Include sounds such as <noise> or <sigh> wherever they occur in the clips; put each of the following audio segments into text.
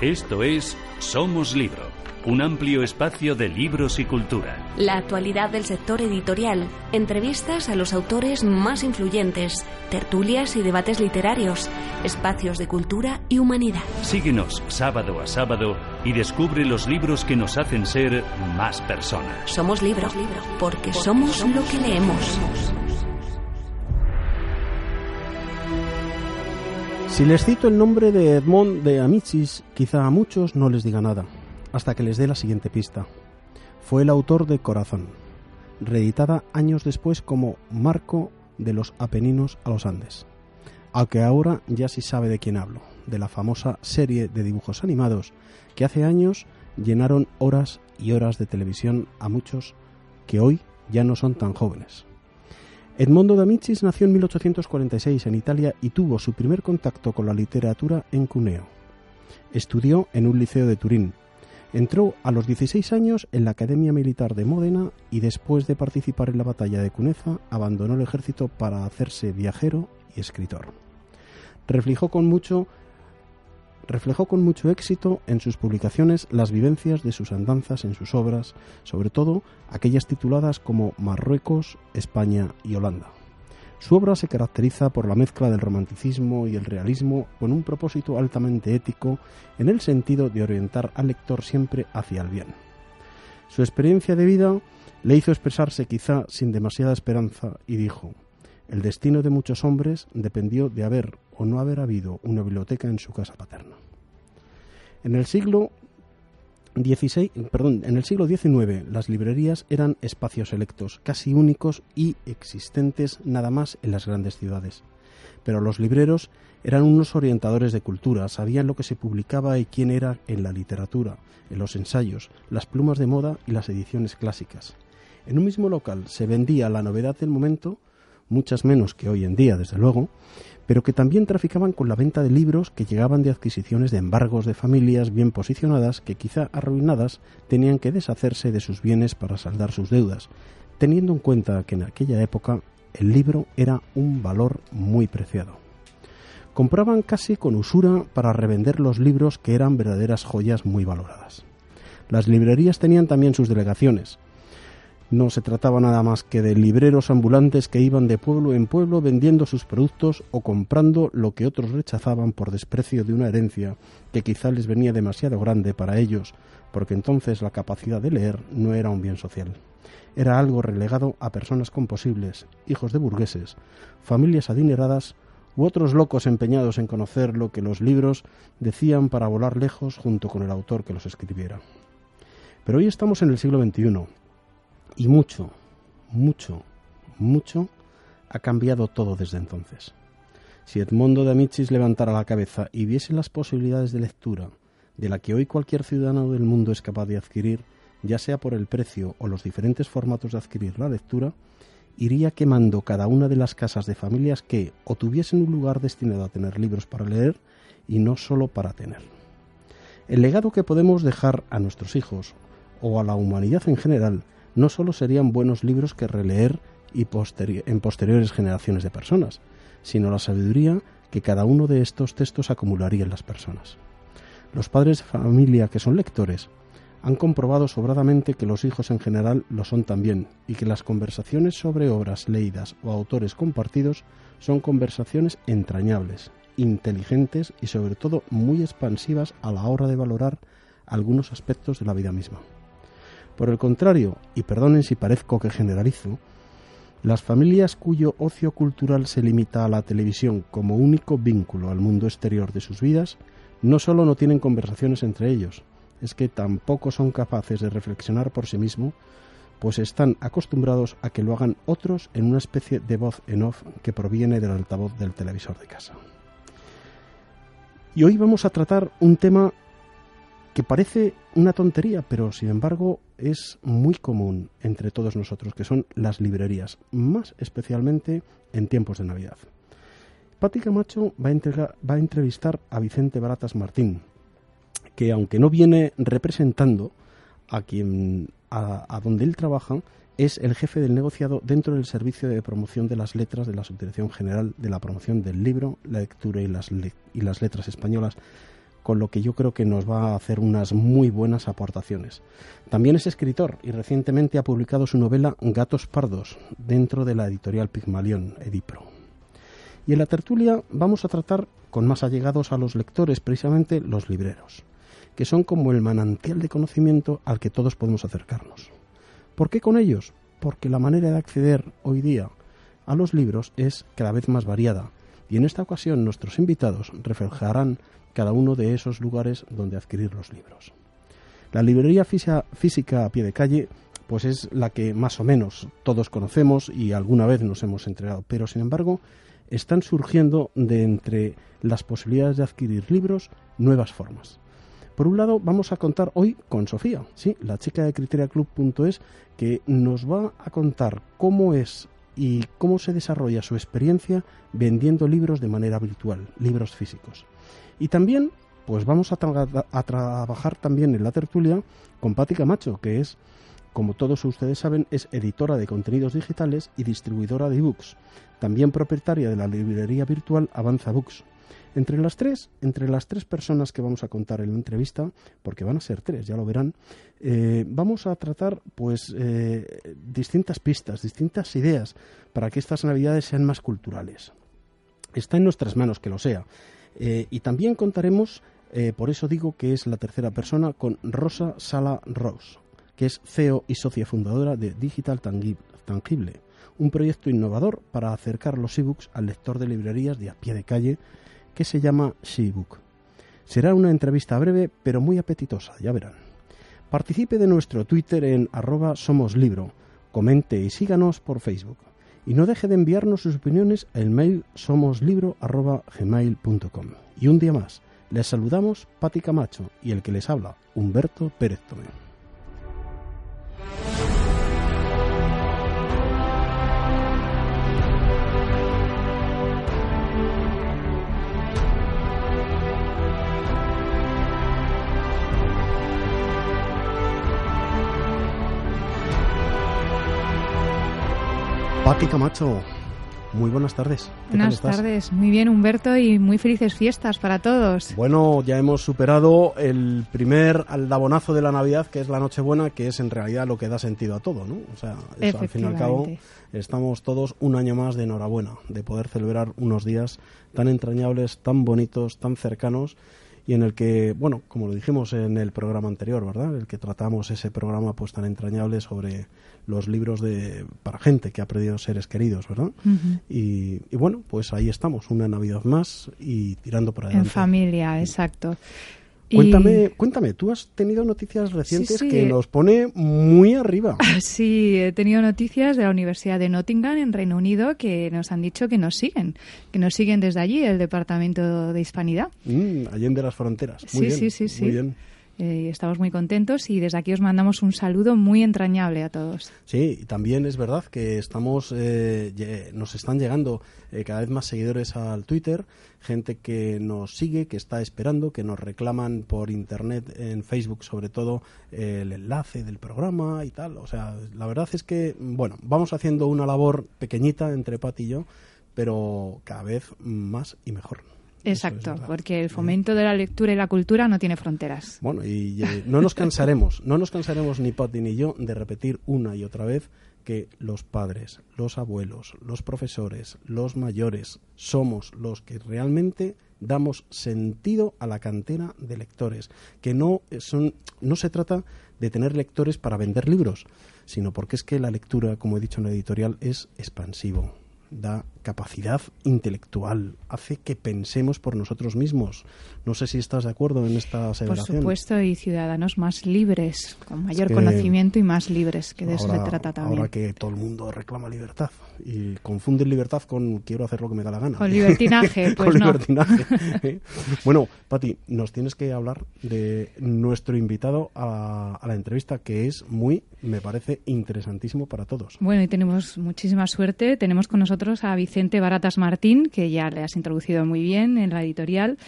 Esto es Somos Libro, un amplio espacio de libros y cultura. La actualidad del sector editorial, entrevistas a los autores más influyentes, tertulias y debates literarios, espacios de cultura y humanidad. Síguenos sábado a sábado y descubre los libros que nos hacen ser más personas. Somos libros, porque somos lo que leemos. Si les cito el nombre de Edmond de Amicis, quizá a muchos no les diga nada, hasta que les dé la siguiente pista. Fue el autor de Corazón, reeditada años después como Marco de los Apeninos a los Andes. Aunque ahora ya sí sabe de quién hablo, de la famosa serie de dibujos animados que hace años llenaron horas y horas de televisión a muchos que hoy ya no son tan jóvenes. Edmondo de Amicis nació en 1846 en Italia y tuvo su primer contacto con la literatura en Cuneo. Estudió en un liceo de Turín. Entró a los 16 años en la Academia Militar de Módena y después de participar en la batalla de Cuneza abandonó el ejército para hacerse viajero y escritor. Reflejó con mucho reflejó con mucho éxito en sus publicaciones las vivencias de sus andanzas en sus obras, sobre todo aquellas tituladas como Marruecos, España y Holanda. Su obra se caracteriza por la mezcla del romanticismo y el realismo con un propósito altamente ético en el sentido de orientar al lector siempre hacia el bien. Su experiencia de vida le hizo expresarse quizá sin demasiada esperanza y dijo, el destino de muchos hombres dependió de haber o no haber habido una biblioteca en su casa paterna. En el siglo XVI, perdón, en el siglo XIX las librerías eran espacios selectos, casi únicos y existentes nada más en las grandes ciudades. Pero los libreros eran unos orientadores de cultura, sabían lo que se publicaba y quién era en la literatura, en los ensayos, las plumas de moda y las ediciones clásicas. En un mismo local se vendía la novedad del momento, muchas menos que hoy en día, desde luego, pero que también traficaban con la venta de libros que llegaban de adquisiciones de embargos de familias bien posicionadas que quizá arruinadas tenían que deshacerse de sus bienes para saldar sus deudas, teniendo en cuenta que en aquella época el libro era un valor muy preciado. Compraban casi con usura para revender los libros que eran verdaderas joyas muy valoradas. Las librerías tenían también sus delegaciones, no se trataba nada más que de libreros ambulantes que iban de pueblo en pueblo vendiendo sus productos o comprando lo que otros rechazaban por desprecio de una herencia que quizá les venía demasiado grande para ellos, porque entonces la capacidad de leer no era un bien social. Era algo relegado a personas composibles, hijos de burgueses, familias adineradas u otros locos empeñados en conocer lo que los libros decían para volar lejos junto con el autor que los escribiera. Pero hoy estamos en el siglo XXI y mucho, mucho, mucho ha cambiado todo desde entonces. Si Edmondo de Amicis levantara la cabeza y viese las posibilidades de lectura de la que hoy cualquier ciudadano del mundo es capaz de adquirir, ya sea por el precio o los diferentes formatos de adquirir la lectura, iría quemando cada una de las casas de familias que o tuviesen un lugar destinado a tener libros para leer y no solo para tener. El legado que podemos dejar a nuestros hijos o a la humanidad en general no solo serían buenos libros que releer y en posteriores generaciones de personas, sino la sabiduría que cada uno de estos textos acumularía en las personas. Los padres de familia que son lectores han comprobado sobradamente que los hijos en general lo son también y que las conversaciones sobre obras leídas o autores compartidos son conversaciones entrañables, inteligentes y sobre todo muy expansivas a la hora de valorar algunos aspectos de la vida misma. Por el contrario, y perdonen si parezco que generalizo, las familias cuyo ocio cultural se limita a la televisión como único vínculo al mundo exterior de sus vidas, no solo no tienen conversaciones entre ellos, es que tampoco son capaces de reflexionar por sí mismos pues están acostumbrados a que lo hagan otros en una especie de voz en off que proviene del altavoz del televisor de casa. Y hoy vamos a tratar un tema que parece una tontería, pero sin embargo es muy común entre todos nosotros, que son las librerías, más especialmente en tiempos de Navidad. Pati Camacho va a, entrevistar a Vicente Baratas Martín, que aunque no viene representando a quien a, donde él trabaja, es el jefe del negociado dentro del servicio de promoción de las letras de la Subdirección General de la Promoción del Libro, la Lectura y las, y las Letras Españolas, con lo que yo creo que nos va a hacer unas muy buenas aportaciones. También es escritor y recientemente ha publicado su novela Gatos Pardos dentro de la editorial Pigmalión, Edipro. Y en la tertulia vamos a tratar con más allegados a los lectores, precisamente los libreros, que son como el manantial de conocimiento al que todos podemos acercarnos. ¿Por qué con ellos? Porque la manera de acceder hoy día a los libros es cada vez más variada y en esta ocasión nuestros invitados reflejarán cada uno de esos lugares donde adquirir los libros. La librería física a pie de calle pues es la que más o menos todos conocemos y alguna vez nos hemos entregado, pero sin embargo están surgiendo de entre las posibilidades de adquirir libros nuevas formas. Por un lado, vamos a contar hoy con Sofía, sí, la chica de criteriaclub.es, que nos va a contar cómo es y cómo se desarrolla su experiencia vendiendo libros de manera virtual, libros físicos. Y también, pues vamos a, trabajar también en la tertulia con Patti Camacho, que es, como todos ustedes saben, es editora de contenidos digitales y distribuidora de ebooks, también propietaria de la librería virtual Avanza Books. Entre las tres, entre las tres personas que vamos a contar en la entrevista, porque van a ser tres, ya lo verán, eh, vamos a tratar pues eh, distintas pistas, distintas ideas para que estas navidades sean más culturales. Está en nuestras manos que lo sea. Eh, y también contaremos, por eso digo que es la tercera persona, con Rosa Sala Rose, que es CEO y socia fundadora de Digital Tangible, un proyecto innovador para acercar los ebooks al lector de librerías de a pie de calle que se llama Shebook. Será una entrevista breve pero muy apetitosa, ya verán. Participe de nuestro Twitter en arroba somoslibro, comente y síganos por Facebook. Y no deje de enviarnos sus opiniones al mail somoslibro.gmail.com. Y un día más, les saludamos Pati Camacho y el que les habla, Humberto Pérez Tomé. Pati Camacho, muy buenas tardes. Buenas tardes, muy bien Humberto y muy felices fiestas para todos. Bueno, ya hemos superado el primer aldabonazo de la Navidad, que es la Nochebuena, que es en realidad lo que da sentido a todo, ¿no? O sea, al fin y al cabo estamos todos un año más de enhorabuena, de poder celebrar unos días tan entrañables, tan bonitos, tan cercanos y en el que, bueno, como lo dijimos en el programa anterior, ¿verdad? El que tratamos ese programa pues tan entrañable sobre los libros de para gente que ha perdido seres queridos, ¿verdad? y, y, bueno, pues ahí estamos, una Navidad más y tirando por adelante. En familia, exacto. Cuéntame, cuéntame, tú has tenido noticias recientes que nos pone muy arriba. <laughs> Sí, he tenido noticias de la Universidad de Nottingham en Reino Unido que nos han dicho que nos siguen, que nos siguen desde allí, el Departamento de Hispanidad. Mm, allende las fronteras. Muy sí, sí, sí, Muy bien. Eh, estamos muy contentos y desde aquí os mandamos un saludo muy entrañable a todos. Sí, y también es verdad que estamos, eh, nos están llegando eh, cada vez más seguidores al Twitter, gente que nos sigue, que está esperando, que nos reclaman por internet, en Facebook sobre todo, el enlace del programa y tal. O sea, la verdad es que, bueno, vamos haciendo una labor pequeñita entre Pat y yo, pero cada vez más y mejor. Exacto, porque el fomento de la lectura y la cultura no tiene fronteras. Bueno, y eh, no nos cansaremos, no nos cansaremos ni Patti ni yo de repetir una y otra vez que los padres, los abuelos, los profesores, los mayores somos los que realmente damos sentido a la cantera de lectores, que no son no se trata de tener lectores para vender libros, sino porque es que la lectura, como he dicho en la editorial, es expansivo, da capacidad intelectual, hace que pensemos por nosotros mismos. No sé si estás de acuerdo en esta Por aseveración. supuesto, y ciudadanos más libres, con mayor que conocimiento y más libres, que de eso se Ahora- trata también. Ahora que todo el mundo reclama libertad y confunde libertad con quiero hacer lo que me da la gana. Con libertinaje, <laughs> Con pues no. libertinaje, <laughs> ¿eh? bueno, Pati, nos tienes que hablar de nuestro invitado a, a la entrevista, que es muy, me parece, interesantísimo para todos. Bueno, y tenemos muchísima suerte. Tenemos con nosotros a Vicente Baratas Martín, que ya le has introducido muy bien en la editorial.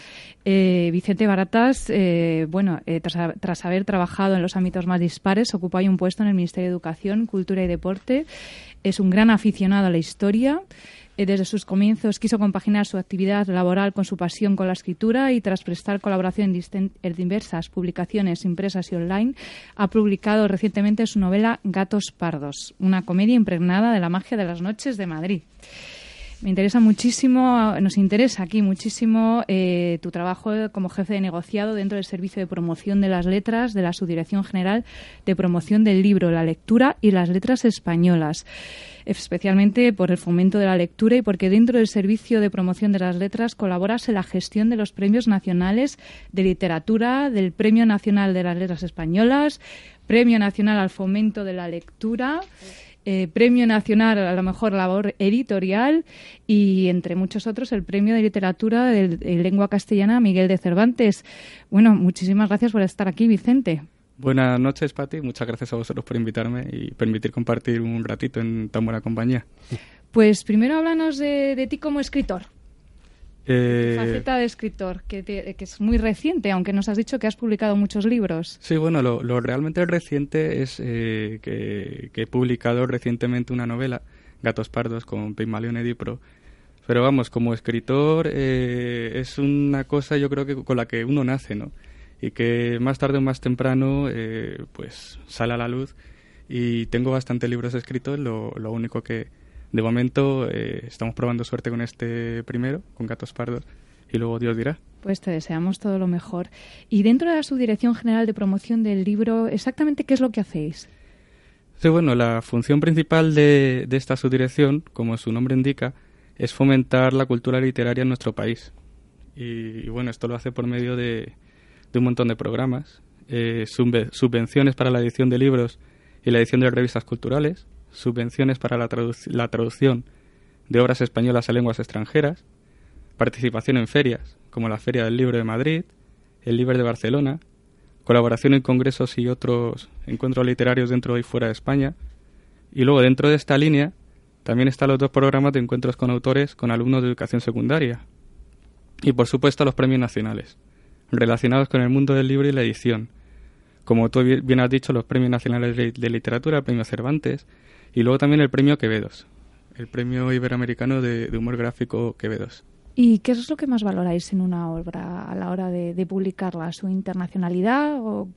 Eh, Vicente Baratas, eh, bueno, eh, tras, tras haber trabajado en los ámbitos más dispares, ocupa hoy un puesto en el Ministerio de Educación, Cultura y Deporte. Es un gran aficionado a la historia. Eh, Desde sus comienzos quiso compaginar su actividad laboral con su pasión con la escritura y tras prestar colaboración en diversas publicaciones impresas y online, ha publicado recientemente su novela Gatos Pardos, una comedia impregnada de la magia de las noches de Madrid. Me interesa muchísimo, nos interesa aquí muchísimo eh, tu trabajo como jefe de negociado dentro del Servicio de Promoción de las Letras de la Subdirección General de Promoción del Libro, la Lectura y las Letras Españolas, especialmente por el fomento de la lectura y porque dentro del Servicio de Promoción de las Letras colaboras en la gestión de los premios nacionales de literatura, del Premio Nacional de las Letras Españolas, Premio Nacional al Fomento de la Lectura eh, Premio Nacional a la mejor labor editorial y, entre muchos otros, el Premio de Literatura de, de Lengua Castellana Miguel de Cervantes. Bueno, muchísimas gracias por estar aquí, Vicente. Buenas noches, Pati. Muchas gracias a vosotros por invitarme y permitir compartir un ratito en tan buena compañía. Pues primero háblanos de, de ti como escritor. Eh, Faceta de escritor, que, te- que es muy reciente, aunque nos has dicho que has publicado muchos libros. Sí, bueno, lo, lo realmente reciente es eh, que, que he publicado recientemente una novela, Gatos Pardos, con Pygmalion Edipro. Pero vamos, como escritor eh, es una cosa yo creo que con la que uno nace, ¿no? Y que más tarde o más temprano eh, pues sale a la luz y tengo bastantes libros escritos, lo, lo único que de momento eh, estamos probando suerte con este primero, con Gatos Pardos, y luego Dios dirá. Pues te deseamos todo lo mejor. Y dentro de la Subdirección General de Promoción del Libro, ¿exactamente qué es lo que hacéis? Sí, bueno, la función principal de, de esta subdirección, como su nombre indica, es fomentar la cultura literaria en nuestro país. Y, y bueno, esto lo hace por medio de, de un montón de programas, eh, subve- subvenciones para la edición de libros y la edición de revistas culturales, subvenciones para la, la traducción de obras españolas a lenguas extranjeras, participación en ferias, como la Feria del Libro de Madrid, el Libre de Barcelona, colaboración en congresos y otros encuentros literarios dentro y fuera de España. Y luego dentro de esta línea también están los dos programas de encuentros con autores con alumnos de educación secundaria. Y por supuesto los premios nacionales, relacionados con el mundo del libro y la edición. Como tú bi- bien has dicho, los premios nacionales de de literatura, el premio Cervantes, y luego también el premio Quevedos, el premio iberoamericano de, de humor gráfico Quevedos. ¿Y qué es lo que más valoráis en una obra a la hora de, de publicarla? ¿Su internacionalidad? ¿O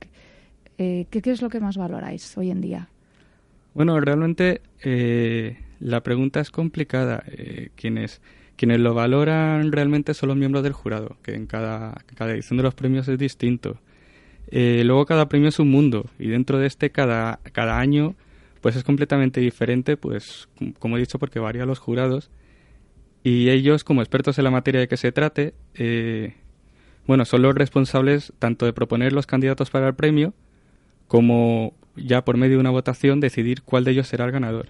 eh, ¿qué, qué es lo que más valoráis hoy en día? Bueno, realmente eh, la pregunta es complicada. Eh, quienes, quienes lo valoran realmente son los miembros del jurado, que en cada, cada edición de los premios es distinto. Eh, luego cada premio es un mundo y dentro de este cada, cada año pues es completamente diferente, pues com- como he dicho, porque varía los jurados y ellos como expertos en la materia de que se trate, eh, bueno, son los responsables tanto de proponer los candidatos para el premio como ya por medio de una votación decidir cuál de ellos será el ganador.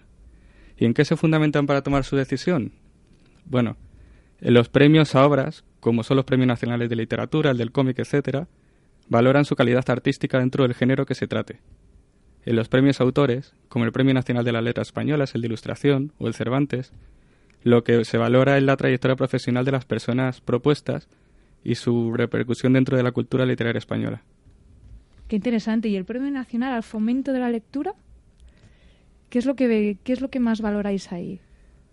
¿Y en qué se fundamentan para tomar su decisión? Bueno, en los premios a obras, como son los premios nacionales de literatura, el del cómic, etcétera, valoran su calidad artística dentro del género que se trate. En los premios autores, como el Premio Nacional de las Letras Españolas, el de Ilustración o el Cervantes, lo que se valora es la trayectoria profesional de las personas propuestas y su repercusión dentro de la cultura literaria española. Qué interesante. ¿Y el Premio Nacional al Fomento de la Lectura? ¿Qué es lo que, ve- qué es lo que más valoráis ahí?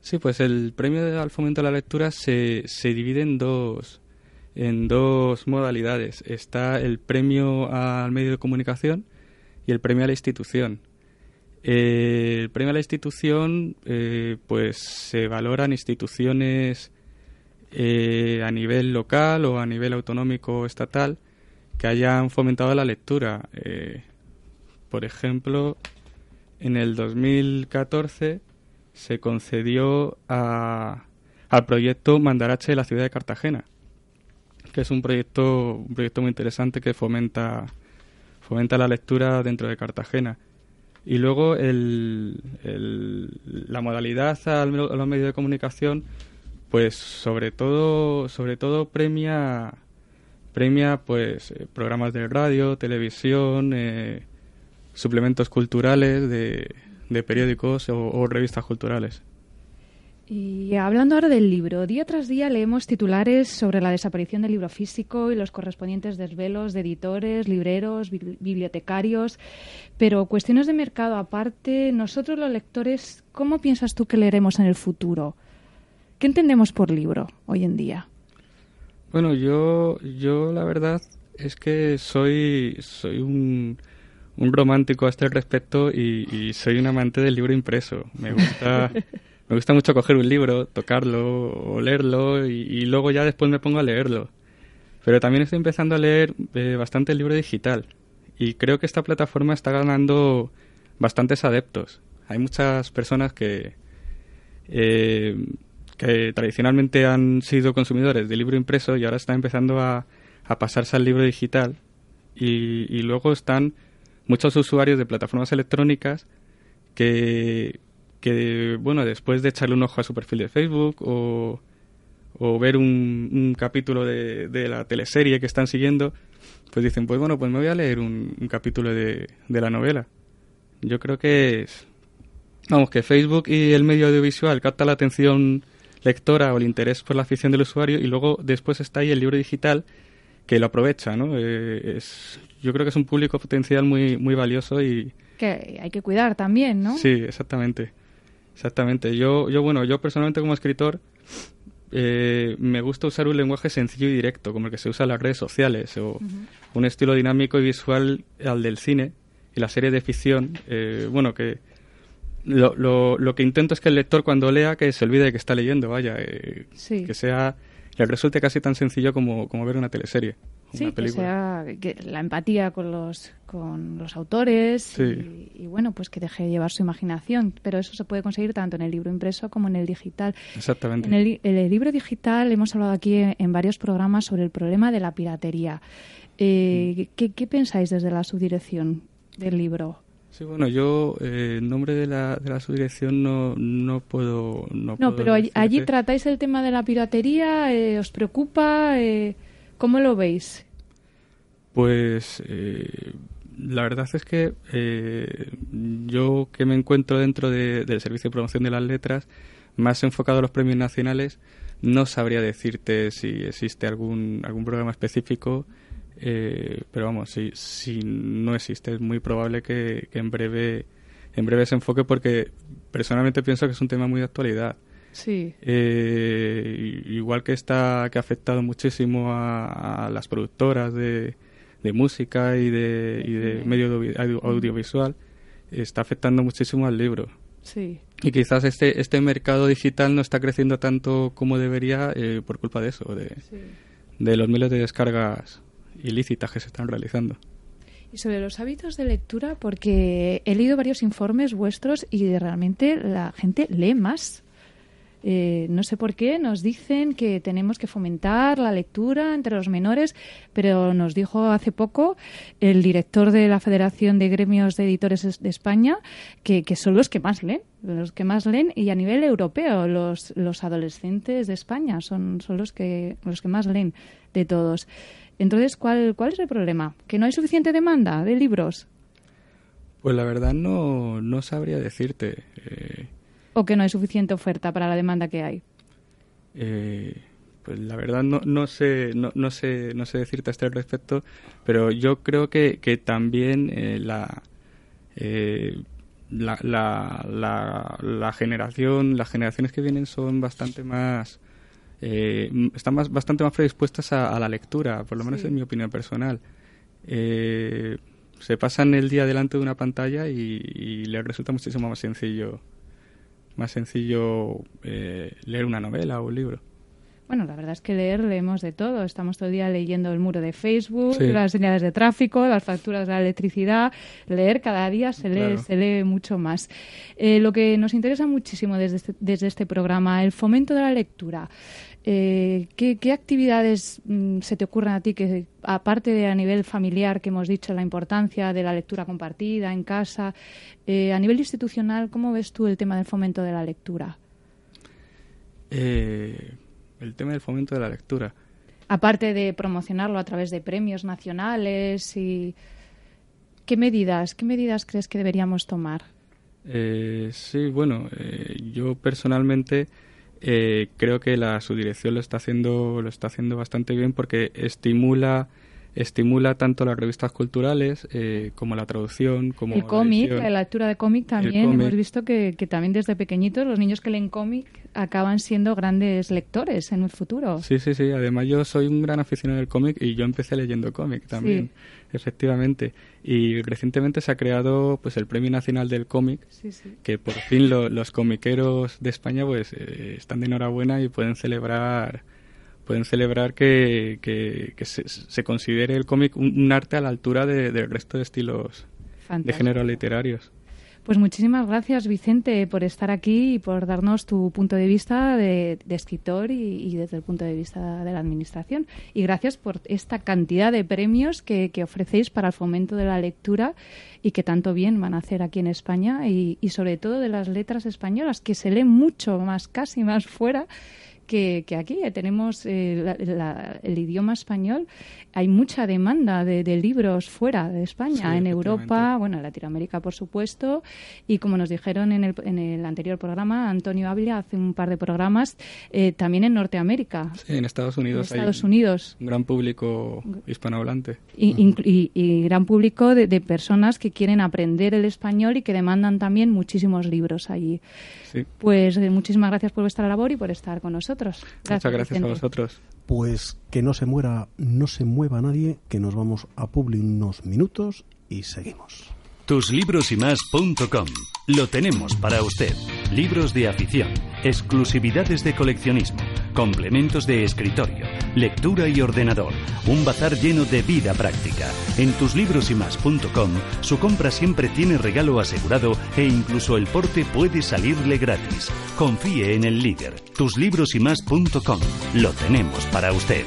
Sí, pues el premio al fomento de la lectura se, se divide en dos, en dos modalidades. Está el premio al medio de comunicación y el premio a la institución. Eh, el premio a la institución, eh, pues se valoran instituciones eh, a nivel local o a nivel autonómico estatal que hayan fomentado la lectura. Por ejemplo, en el 2014 se concedió a, al proyecto Mandarache de la ciudad de Cartagena, que es un proyecto, un proyecto muy interesante que fomenta, fomenta la lectura dentro de Cartagena. Y luego el, la modalidad a los medios de comunicación, pues sobre todo, sobre todo premia, premia pues eh, programas de radio, televisión, eh, suplementos culturales de, de periódicos o revistas culturales. Y hablando ahora del libro, día tras día leemos titulares sobre la desaparición del libro físico y los correspondientes desvelos de editores, libreros, bibliotecarios, pero cuestiones de mercado aparte, nosotros los lectores, ¿cómo piensas tú que leeremos en el futuro? ¿Qué entendemos por libro hoy en día? Bueno, yo, yo la verdad es que soy, soy un, un romántico a este respecto y, y soy un amante del libro impreso. Me gusta... <laughs> me gusta mucho coger un libro, tocarlo o leerlo y, luego ya después me pongo a leerlo. Pero también estoy empezando a leer eh, bastante el libro digital y creo que esta plataforma está ganando bastantes adeptos. Hay muchas personas que, eh, que tradicionalmente han sido consumidores de libro impreso y ahora están empezando a, a pasarse al libro digital y, y luego están muchos usuarios de plataformas electrónicas que que, bueno, después de echarle un ojo a su perfil de Facebook o, ver un, capítulo de, la teleserie que están siguiendo, pues dicen, pues bueno, pues me voy a leer un, capítulo de, la novela. Yo creo que es, vamos, que Facebook y el medio audiovisual capta la atención lectora o el interés por la afición del usuario y luego después está ahí el libro digital que lo aprovecha, ¿no? Eh, es, yo creo que es un público potencial muy, muy valioso y... Que hay que cuidar también, ¿no? Sí, exactamente. Exactamente. Yo, yo bueno, yo personalmente como escritor eh, me gusta usar un lenguaje sencillo y directo, como el que se usa en las redes sociales, o un estilo dinámico y visual al del cine y la serie de ficción. Eh, bueno, que lo, lo, lo, que intento es que el lector cuando lea que se olvide de que está leyendo, vaya, eh, que sea, le resulte casi tan sencillo como, como ver una teleserie. Sí, que sea que la empatía con los, con los autores y, bueno, pues que deje llevar su imaginación. Pero eso se puede conseguir tanto en el libro impreso como en el digital. Exactamente. En el, libro digital hemos hablado aquí en, varios programas sobre el problema de la piratería. Eh, mm. ¿qué, pensáis desde la subdirección del libro? Sí, bueno, yo eh, nombre de la, de la subdirección no, no puedo... No, pero allí, tratáis el tema de la piratería, eh, ¿os preocupa? Eh, ¿Cómo lo veis? Pues eh, la verdad es que eh, yo que me encuentro dentro del Servicio de Promoción de las Letras, más enfocado a los premios nacionales, no sabría decirte si existe algún, algún programa específico, eh, pero vamos, si, si no existe, es muy probable que, en breve en breve se enfoque porque personalmente pienso que es un tema muy de actualidad. Sí. Eh, igual que está que ha afectado muchísimo a, las productoras de, música y de, y de medio audiovisual, está afectando muchísimo al libro. Sí. Y quizás este, este mercado digital no está creciendo tanto como debería eh, por culpa de eso, de, de los miles de descargas ilícitas que se están realizando. Y sobre los hábitos de lectura, porque he leído varios informes vuestros y realmente la gente lee más eh, no sé por qué, nos dicen que tenemos que fomentar la lectura entre los menores, pero nos dijo hace poco el director de la Federación de Gremios de Editores de España que, son los que más leen, los que más leen y a nivel europeo los, los adolescentes de España son, son los, que, los que más leen de todos. Entonces, ¿cuál, ¿cuál es el problema? ¿Que no hay suficiente demanda de libros? Pues la verdad no, no sabría decirte. Eh, o que no hay suficiente oferta para la demanda que hay? Eh, pues la verdad no, no, sé, no, no, sé, no sé decirte a este respecto, pero yo creo que, que también eh, la, eh, la, la, la, generación, las generaciones que vienen son bastante más, están más, bastante más predispuestas a, la lectura, por lo menos en mi opinión personal. se pasan el día delante de una pantalla y, y les resulta muchísimo más sencillo más sencillo eh, leer una novela o un libro. Bueno, la verdad es que leer leemos de todo. Estamos todo el día leyendo el muro de Facebook, las señales de tráfico, las facturas de la electricidad. Leer cada día se lee, se lee mucho más. Eh, lo que nos interesa muchísimo desde este, desde este programa, el fomento de la lectura. Eh, ¿qué, actividades mm, se te ocurren a ti que, aparte de a nivel familiar, que hemos dicho la importancia de la lectura compartida en casa, eh, a nivel institucional, ¿cómo ves tú el tema del fomento de la lectura? Eh, el tema del fomento de la lectura. Aparte de promocionarlo a través de premios nacionales y qué medidas, qué medidas crees que deberíamos tomar. sí, bueno, yo personalmente eh, creo que la subdirección lo está haciendo lo está haciendo bastante bien porque estimula estimula tanto las revistas culturales eh, como la traducción, como el cómic, la, lectura de cómic también. Hemos visto que, que, también desde pequeñitos los niños que leen cómic acaban siendo grandes lectores en el futuro. Sí, sí, sí. Además yo soy un gran aficionado del cómic y yo empecé leyendo cómic también, efectivamente. Y recientemente se ha creado pues el Premio Nacional del Cómic, que por fin los comiqueros de España pues eh, están de enhorabuena y pueden celebrar pueden celebrar que, que, se, considere el cómic un, arte a la altura del resto de estilos de género literarios. Pues muchísimas gracias, Vicente, por estar aquí y por darnos tu punto de vista de, escritor y, desde el punto de vista de la Administración. Y gracias por esta cantidad de premios que, ofrecéis para el fomento de la lectura y que tanto bien van a hacer aquí en España y, y sobre todo de las letras españolas, que se leen mucho más, casi más fuera que, aquí eh, tenemos eh, el idioma español. Hay mucha demanda de, libros fuera de España, en Europa, bueno, en Latinoamérica, por supuesto. Y como nos dijeron en el, en el anterior programa, Antonio Ávila hace un par de programas, eh, también en Norteamérica. Sí, en Estados Unidos. Estados Unidos. Un gran público hispanohablante. Y, gran público de, de personas que quieren aprender el español y que demandan también muchísimos libros allí. Pues eh, muchísimas gracias por vuestra labor y por estar con nosotros. Muchas gracias a vosotros. Pues que no se muera, no se mueva nadie, que nos vamos a Publi unos minutos y seguimos. Tuslibrosymás.com. Lo tenemos para usted. Libros de afición, exclusividades de coleccionismo, complementos de escritorio, lectura y ordenador. Un bazar lleno de vida práctica. En tuslibrosymás.com su compra siempre tiene regalo asegurado e incluso el porte puede salirle gratis. Confíe en el líder. Tuslibrosymás.com. Lo tenemos para usted.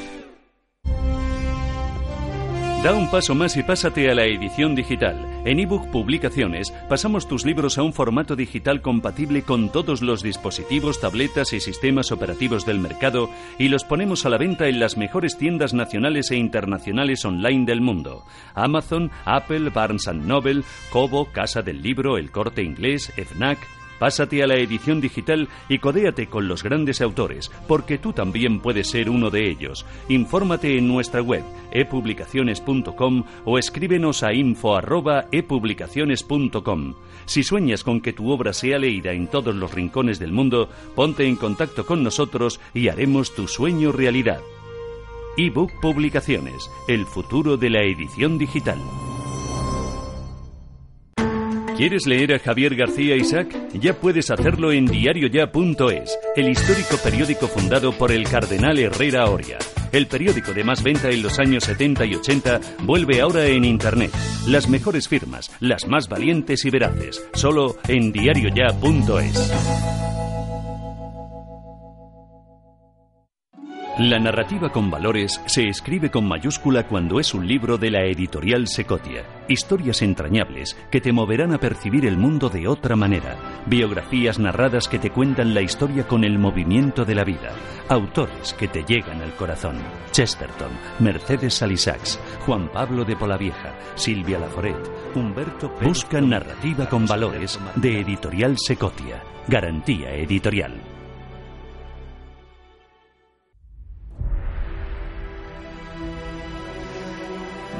Da un paso más y pásate a la edición digital. En ebook Publicaciones pasamos tus libros a un formato digital compatible con todos los dispositivos, tabletas y sistemas operativos del mercado y los ponemos a la venta en las mejores tiendas nacionales e internacionales online del mundo. Amazon, Apple, Barnes Noble, Kobo, Casa del Libro, El Corte Inglés, FNAC, Pásate a la edición digital y codéate con los grandes autores, porque tú también puedes ser uno de ellos. Infórmate en nuestra web epublicaciones.com o escríbenos a info@epublicaciones.com. Si sueñas con que tu obra sea leída en todos los rincones del mundo, ponte en contacto con nosotros y haremos tu sueño realidad. ebook Publicaciones, el futuro de la edición digital. ¿Quieres leer a Javier García Isaac? Ya puedes hacerlo en diarioya.es, el histórico periódico fundado por el cardenal Herrera Oria. El periódico de más venta en los años 70 y 80 vuelve ahora en Internet. Las mejores firmas, las más valientes y veraces, solo en diarioya.es. La narrativa con valores se escribe con mayúscula cuando es un libro de la editorial Secotia. Historias entrañables que te moverán a percibir el mundo de otra manera. Biografías narradas que te cuentan la historia con el movimiento de la vida. Autores que te llegan al corazón. Chesterton, Mercedes Salisax, Juan Pablo de Polavieja, Silvia Laforet, Humberto Busca narrativa con valores de editorial Secotia. Garantía editorial.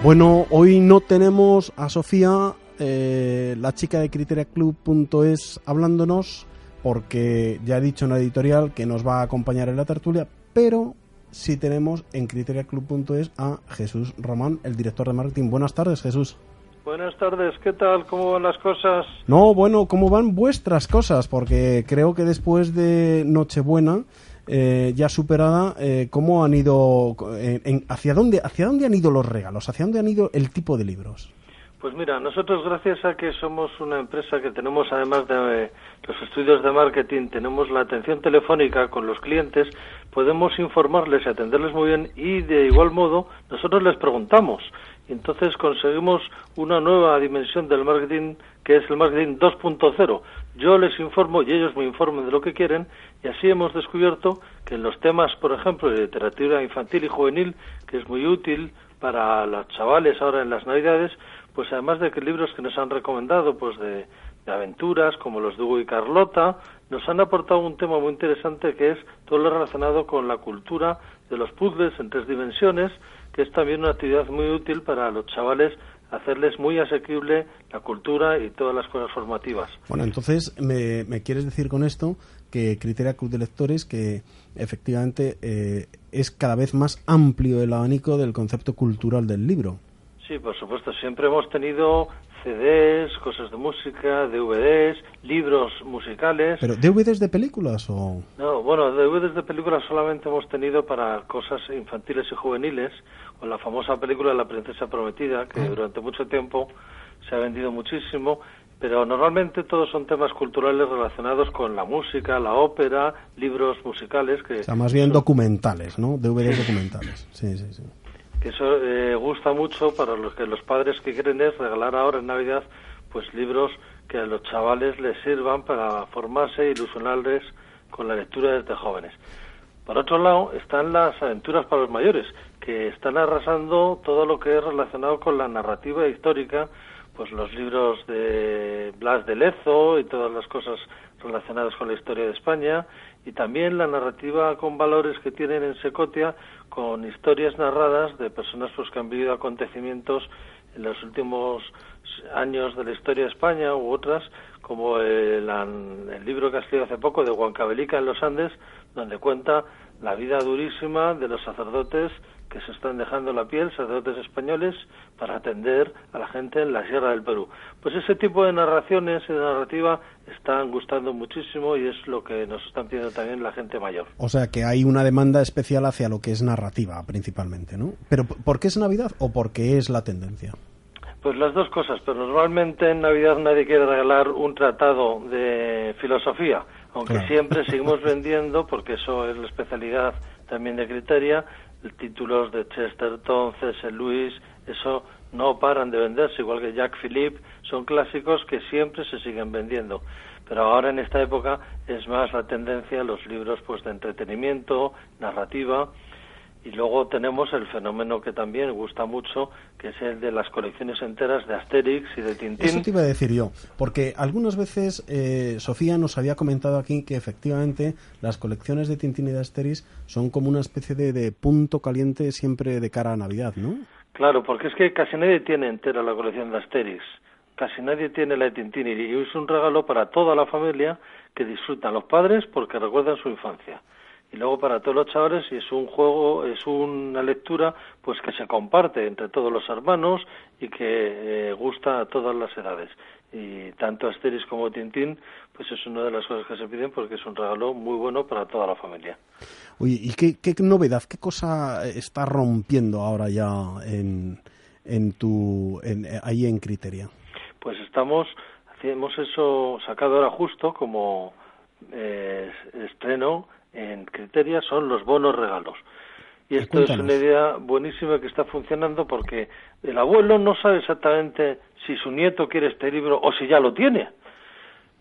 Bueno, hoy no tenemos a Sofía, eh, la chica de criteriaclub.es, hablándonos, porque ya ha dicho en la editorial que nos va a acompañar en la tertulia, pero sí tenemos en criteriaclub.es a Jesús Román, el director de marketing. Buenas tardes, Jesús. Buenas tardes, ¿qué tal? ¿Cómo van las cosas? No, bueno, ¿cómo van vuestras cosas? Porque creo que después de Nochebuena eh, ya superada, eh, ¿cómo han ido, eh, en- hacia, dónde, hacia dónde han ido los regalos? ¿Hacia dónde han ido el tipo de libros? Pues mira, nosotros gracias a que somos una empresa que tenemos además de eh, los estudios de marketing, tenemos la atención telefónica con los clientes, podemos informarles y atenderles muy bien y de igual modo nosotros les preguntamos. Y entonces conseguimos una nueva dimensión del marketing que es el marketing 2.0. Yo les informo y ellos me informan de lo que quieren y así hemos descubierto que en los temas, por ejemplo, de literatura infantil y juvenil, que es muy útil para los chavales ahora en las Navidades, pues además de que libros que nos han recomendado, pues de, aventuras, como los de Hugo y Carlota, nos han aportado un tema muy interesante que es todo lo relacionado con la cultura de los puzzles en tres dimensiones, que es también una actividad muy útil para los chavales hacerles muy asequible la cultura y todas las cosas formativas. Bueno, entonces, ¿me, me quieres decir con esto que Criteria Club de Lectores, que efectivamente eh, es cada vez más amplio el abanico del concepto cultural del libro? Sí, por supuesto. Siempre hemos tenido CDs, cosas de música, DVDs, libros musicales. ¿Pero DVDs de películas o...? No, bueno, DVDs de películas solamente hemos tenido para cosas infantiles y juveniles, o la famosa película La princesa prometida, que durante mucho tiempo se ha vendido muchísimo, pero normalmente todos son temas culturales relacionados con la música, la ópera, libros musicales, que, O sea, más bien documentales, ¿no? DVDs documentales. Sí, sí, sí. que eso eh, gusta mucho para los que los padres que quieren es regalar ahora en Navidad pues libros que a los chavales les sirvan para formarse e ilusionarles con la lectura desde jóvenes. Por otro lado, están las aventuras para los mayores, que están arrasando todo lo que es relacionado con la narrativa histórica, pues los libros de Blas de Lezo y todas las cosas relacionadas con la historia de España, y también la narrativa con valores que tienen en Secotia, con historias narradas de personas pues, que han vivido acontecimientos en los últimos años de la historia de España u otras, como el, el libro que ha escrito hace poco de Huancavelica en los Andes, donde cuenta la vida durísima de los sacerdotes que se están dejando la piel, sacerdotes españoles, para atender a la gente en la Sierra del Perú. Pues ese tipo de narraciones y de narrativa están gustando muchísimo y es lo que nos están pidiendo también la gente mayor. O sea, que hay una demanda especial hacia lo que es narrativa, principalmente, ¿no? ¿Pero por qué es Navidad o por qué es la tendencia? Pues las dos cosas, pero normalmente en Navidad nadie quiere regalar un tratado de filosofía, aunque Claro. siempre <laughs> seguimos vendiendo, porque eso es la especialidad también de Criteria, títulos de Chesterton, C.S. Lewis, eso no paran de venderse, igual que Jack Philippe, son clásicos que siempre se siguen vendiendo. Pero ahora en esta época es más la tendencia a los libros pues de entretenimiento, narrativa, y luego tenemos el fenómeno que también gusta mucho, que es el de las colecciones enteras de Asterix y de Tintín. Eso te iba a decir yo, porque algunas veces eh, Sofía nos había comentado aquí que efectivamente las colecciones de Tintín y de Asterix son como una especie de, de punto caliente siempre de cara a Navidad, ¿no? Claro, porque es que casi nadie tiene entera la colección de Asterix. Casi nadie tiene la de Tintín y es un regalo para toda la familia que disfrutan los padres porque recuerdan su infancia. Y luego para todos los chavales y es un juego, es una lectura pues que se comparte entre todos los hermanos y que eh, gusta a todas las edades. Y tanto Asterix como Tintín pues es una de las cosas que se piden porque es un regalo muy bueno para toda la familia. Oye, ¿y qué, qué novedad, qué cosa está rompiendo ahora ya en, en tu, en, eh, ahí en Criteria? Pues estamos, hemos eso sacado ahora justo como eh, estreno en Criteria, son los bonos regalos. Y esto es una idea buenísima que está funcionando porque el abuelo no sabe exactamente si su nieto quiere este libro o si ya lo tiene.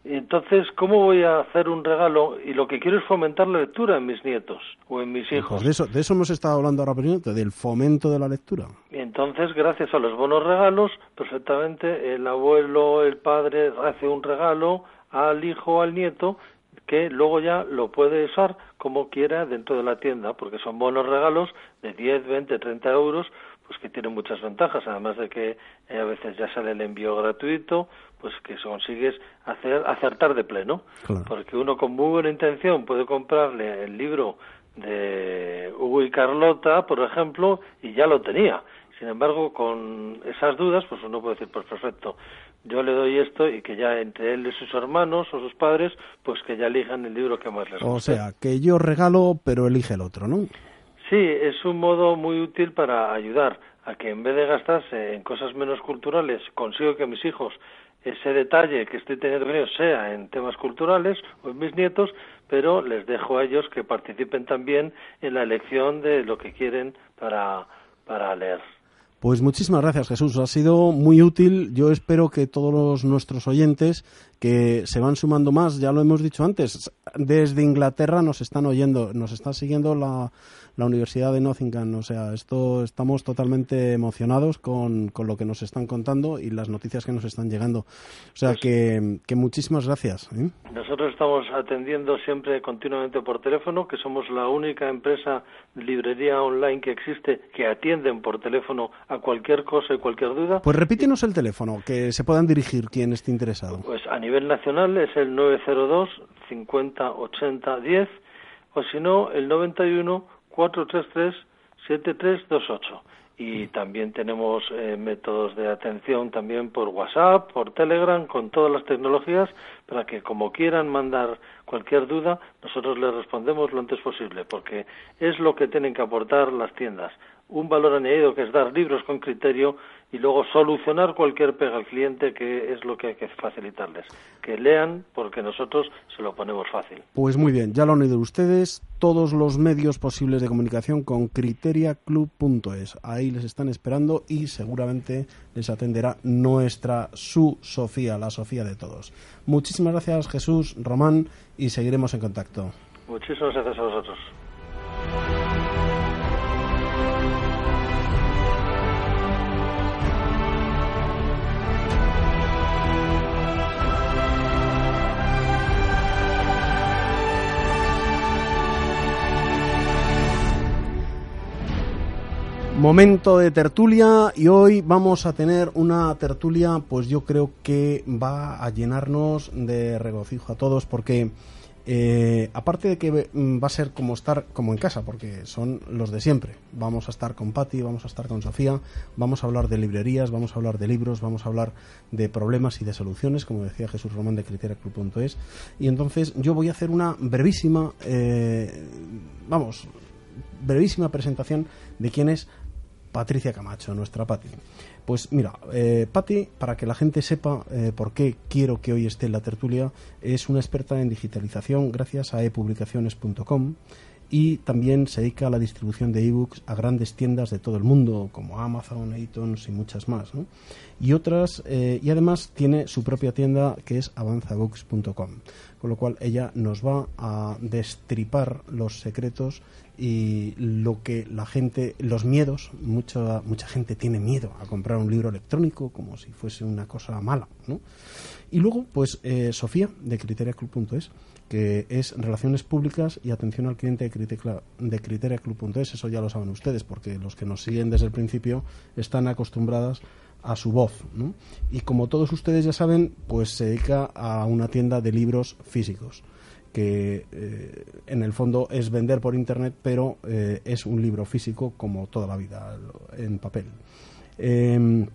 Entonces, ¿cómo voy a hacer un regalo? Y lo que quiero es fomentar la lectura en mis nietos o en mis hijos. Pues de eso, de eso hemos estado hablando ahora, presidente, del fomento de la lectura. Y entonces, gracias a los bonos regalos, perfectamente el abuelo, el padre hace un regalo al hijo o al nieto que luego ya lo puede usar como quiera dentro de la tienda, porque son bonos regalos de 10, 20, 30 euros, pues que tienen muchas ventajas, además de que eh, a veces ya sale el envío gratuito, pues que consigues hacer, acertar de pleno, Claro. porque uno con muy buena intención puede comprarle el libro de Hugo y Carlota, por ejemplo, y ya lo tenía. Sin embargo, con esas dudas, pues uno puede decir, pues perfecto, yo le doy esto y que ya entre él y sus hermanos o sus padres, pues que ya elijan el libro que más les guste. O sea, que yo regalo, pero elige el otro, ¿no? Sí, es un modo muy útil para ayudar a que en vez de gastarse en cosas menos culturales, consigo que mis hijos ese detalle que estoy teniendo con ellos sea en temas culturales o en mis nietos, pero les dejo a ellos que participen también en la elección de lo que quieren para, para leer. Pues muchísimas gracias Jesús, ha sido muy útil. Yo espero que todos nuestros oyentes que se van sumando más, ya lo hemos dicho antes, desde Inglaterra nos están oyendo, nos está siguiendo la, la Universidad de Nottingham. O sea, esto estamos totalmente emocionados con, con, lo que nos están contando y las noticias que nos están llegando. O sea, Pues que, que muchísimas gracias. ¿eh? Nosotros estamos atendiendo siempre continuamente por teléfono, que somos la única empresa de librería online que existe que atienden por teléfono a cualquier cosa y cualquier duda. Pues repítenos el teléfono, que se puedan dirigir quien esté interesado. Pues a nivel nacional es el 902 50 80 10 o si no el 91 433 7328 y también tenemos eh, métodos de atención también por WhatsApp, por Telegram, con todas las tecnologías para que como quieran mandar cualquier duda, nosotros les respondemos lo antes posible, porque es lo que tienen que aportar las tiendas, un valor añadido que es dar libros con criterio y luego solucionar cualquier pega al cliente, que es lo que hay que facilitarles. Que lean porque nosotros se lo ponemos fácil. Pues muy bien, ya lo han oído ustedes, todos los medios posibles de comunicación con criteriaclub.es. Ahí les están esperando y seguramente les atenderá nuestra su Sofía, la Sofía de todos. Muchísimas gracias Jesús, Román y seguiremos en contacto. Muchísimas gracias a vosotros. Momento de tertulia y hoy vamos a tener una tertulia pues yo creo que va a llenarnos de regocijo a todos porque eh, aparte de que mm, va a ser como estar como en casa porque son los de siempre. Vamos a estar con Patti, vamos a estar con Sofía vamos a hablar de librerías, vamos a hablar de libros vamos a hablar de problemas y de soluciones como decía Jesús Román de criteriaclub.es y entonces yo voy a hacer una brevísima eh, vamos brevísima presentación de quién es Patricia Camacho, nuestra Patti. Pues mira, eh, Patti, para que la gente sepa eh, por qué quiero que hoy esté en la tertulia, es una experta en digitalización gracias a epublicaciones.com y también se dedica a la distribución de ebooks a grandes tiendas de todo el mundo como Amazon, iTunes y muchas más. ¿no? Y otras, eh, y además tiene su propia tienda que es avanzabooks.com, con lo cual ella nos va a destripar los secretos y lo que la gente, los miedos, mucha, mucha gente tiene miedo a comprar un libro electrónico como si fuese una cosa mala, ¿no? Y luego, pues, eh, Sofía, de criteriaclub.es, que es Relaciones Públicas y Atención al Cliente de, Critica, de criteriaclub.es, eso ya lo saben ustedes, porque los que nos siguen desde el principio están acostumbradas a su voz. Y como todos ustedes ya saben, pues se dedica a una tienda de libros físicos que eh, en el fondo es vender por internet, pero eh, es un libro físico como toda la vida, en papel. Eh,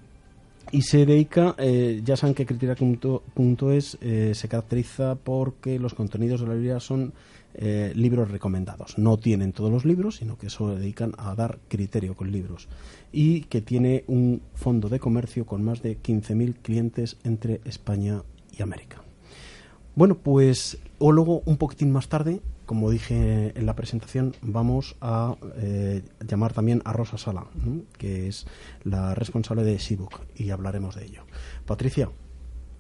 y se dedica, eh, ya saben que Criteria.es se caracteriza porque los contenidos de la librería son eh, libros recomendados. No tienen todos los libros, sino que se dedican a dar criterio con libros. Y que tiene un fondo de comercio con más de 15.000 clientes entre España y América. Bueno, pues o luego un poquitín más tarde, como dije en la presentación, vamos a eh, llamar también a Rosa Sala, que es la responsable de Seabook, y hablaremos de ello. Patricia,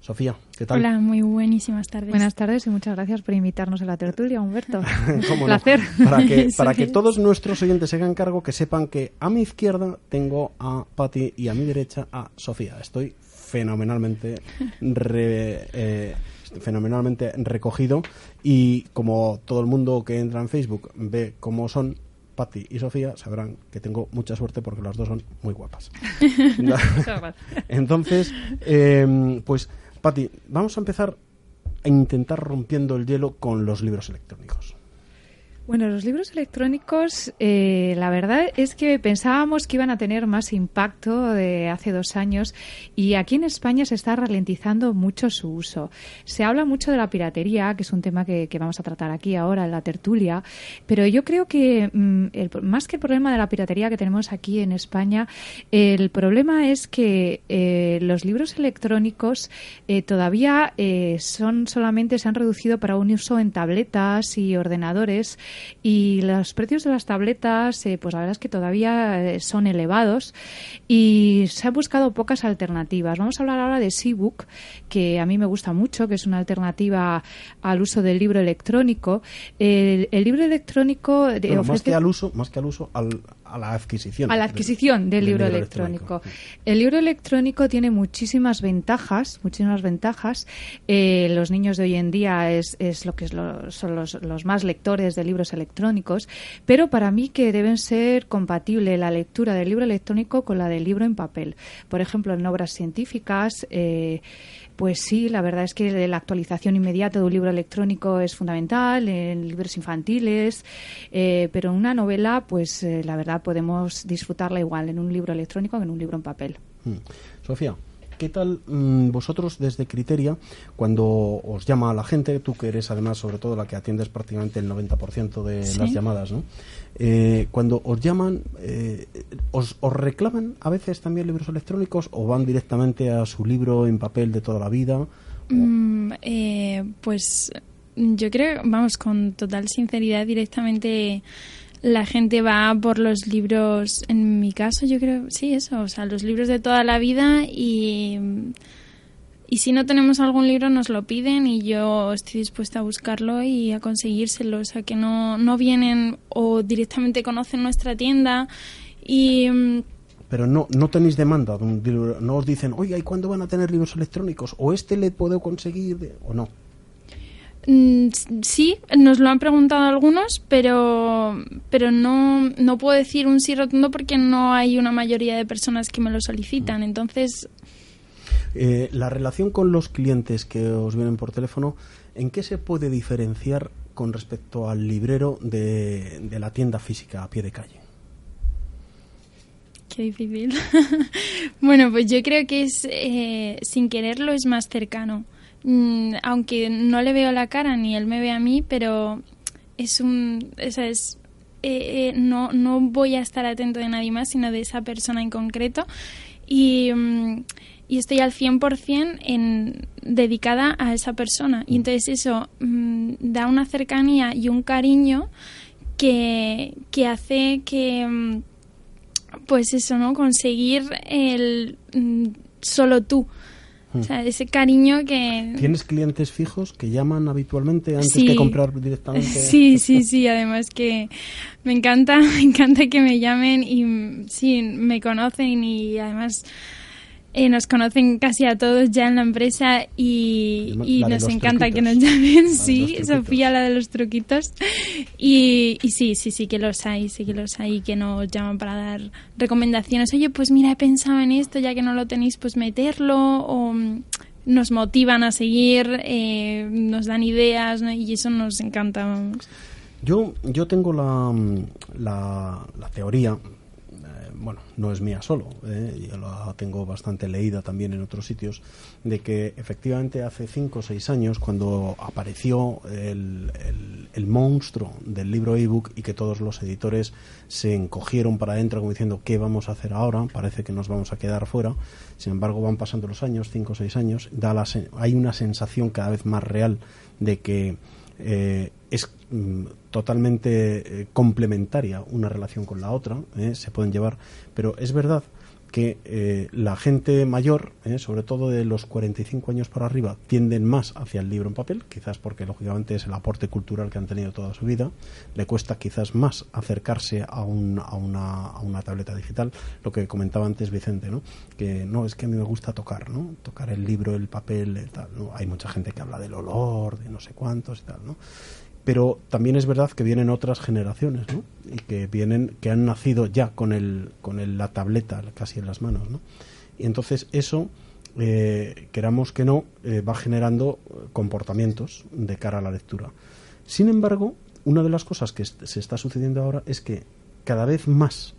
Sofía, ¿qué tal? Hola, muy buenísimas tardes. Buenas tardes y muchas gracias por invitarnos a la tertulia, Humberto. <laughs> ¿Cómo Un no? placer. Para que, <laughs> para que todos nuestros oyentes se hagan cargo, que sepan que a mi izquierda tengo a Patti y a mi derecha a Sofía. Estoy fenomenalmente re- eh, fenomenalmente recogido y como todo el mundo que entra en Facebook ve cómo son Patti y Sofía sabrán que tengo mucha suerte porque las dos son muy guapas. <laughs> Muchas gracias. Entonces, eh, pues, Patti, vamos a empezar a intentar rompiendo el hielo con los libros electrónicos. Bueno, los libros electrónicos, eh, la verdad es que pensábamos que iban a tener más impacto de hace dos años y aquí en España se está ralentizando mucho su uso. Se habla mucho de la piratería, que es un tema que, vamos a tratar aquí ahora en la tertulia, pero yo creo que mm, el, más que el problema de la piratería que tenemos aquí en España, el problema es que eh, los libros electrónicos eh, todavía son solamente se han reducido para un uso en tabletas y ordenadores y los precios de las tabletas, eh, pues la verdad es que todavía eh, son elevados y se han buscado pocas alternativas. Vamos a hablar ahora de Seabook, que a mí me gusta mucho, que es una alternativa al uso del libro electrónico. El, libro electrónico más que al uso, más que al uso, al, a la adquisición. A la adquisición del, libro, electrónico. El libro electrónico tiene muchísimas ventajas, muchísimas ventajas. Eh, los niños de hoy en día es, es lo que es son los, los, más lectores de libros electrónicos, pero para mí que deben ser compatibles la lectura del libro electrónico con la del libro en papel. Por ejemplo, en obras científicas. Eh, pues sí, la verdad es que la actualización inmediata de un libro electrónico es fundamental, en libros infantiles, eh, pero en una novela, pues eh, la verdad podemos disfrutarla igual en un libro electrónico que en un libro en papel. Mm. Sofía. ¿Qué tal mm, vosotros desde Criteria, cuando os llama la gente, tú que eres además sobre todo la que atiendes prácticamente el 90% de las llamadas, ¿no? Eh, cuando os llaman, eh, os, reclaman a veces también libros electrónicos o van directamente a su libro en papel de toda la vida? Mm, eh, pues yo creo, vamos, con total sinceridad directamente la gente va por los libros, en mi caso yo creo, sí, eso, o sea, los libros de toda la vida y, y si no tenemos algún libro nos lo piden y yo estoy dispuesta a buscarlo y a conseguírselo, o sea, que no, no vienen o directamente conocen nuestra tienda y... Pero no, no tenéis demanda no os dicen, oiga, ¿y cuándo van a tener libros electrónicos? ¿O este le puedo conseguir? ¿O no? Mm, sí, nos lo han preguntado algunos, pero, pero no, no puedo decir un sí rotundo porque no hay una mayoría de personas que me lo solicitan. Entonces. Eh, la relación con los clientes que os vienen por teléfono, ¿en qué se puede diferenciar con respecto al librero de, de la tienda física a pie de calle? Qué difícil. <laughs> bueno, pues yo creo que es, eh, sin quererlo, es más cercano. Mm, aunque no le veo la cara ni él me ve a mí, pero es un, esa es, eh, eh, no, no voy a estar atento de nadie más, sino de esa persona en concreto. Y, mm, y estoy al 100% en, dedicada a esa persona. Y entonces eso mm, da una cercanía y un cariño que, que hace que, pues eso, ¿no? Conseguir el solo tú. O sea, ese cariño que... ¿Tienes clientes fijos que llaman habitualmente antes que comprar directamente? <laughs> Sí, sí, sí. Además que me encanta, <laughs> me encanta que me llamen y sí, me conocen y además eh, nos conocen casi a todos ya en la empresa y, nos encanta que nos llamen, sí, Sofía, la de los truquitos. Y, sí, sí, sí que los hay, sí que los hay que nos llaman para dar recomendaciones. Oye, pues mira, he pensado en esto, ya que no lo tenéis, pues meterlo o mm, nos motivan a seguir, eh, nos dan ideas y eso nos encanta. Yo, yo tengo la, mm, la, la teoría bueno, no es mía solo, ¿eh? yo la tengo bastante leída también en otros sitios, de que efectivamente hace cinco o seis años, cuando apareció el, monstruo del libro ebook y que todos los editores se encogieron para adentro como diciendo, ¿qué vamos a hacer ahora? Parece que nos vamos a quedar fuera. Sin embargo, van pasando los años, cinco o seis años, da la, hay una sensación cada vez más real de que eh, es mm, totalmente eh, complementaria una relación con la otra, eh, se pueden llevar, pero es verdad que la gente mayor, sobre todo de los 45 años para arriba, tienden más hacia el libro en papel, quizás porque lógicamente es el aporte cultural que han tenido toda su vida, le cuesta quizás más acercarse a, un, a, una, a una tableta digital, lo que comentaba antes Vicente, ¿no? que no, es que a mí me gusta tocar, ¿no? tocar el libro, el papel, ¿no? hay mucha gente que habla del olor, de no sé cuántos y tal, ¿no? Pero también es verdad que vienen otras generaciones ¿no? y que vienen que han nacido ya con el con el, la tableta casi en las manos ¿no? y entonces eso eh, queramos que no eh, va generando comportamientos de cara a la lectura sin embargo una de las cosas que se está sucediendo ahora es que cada vez más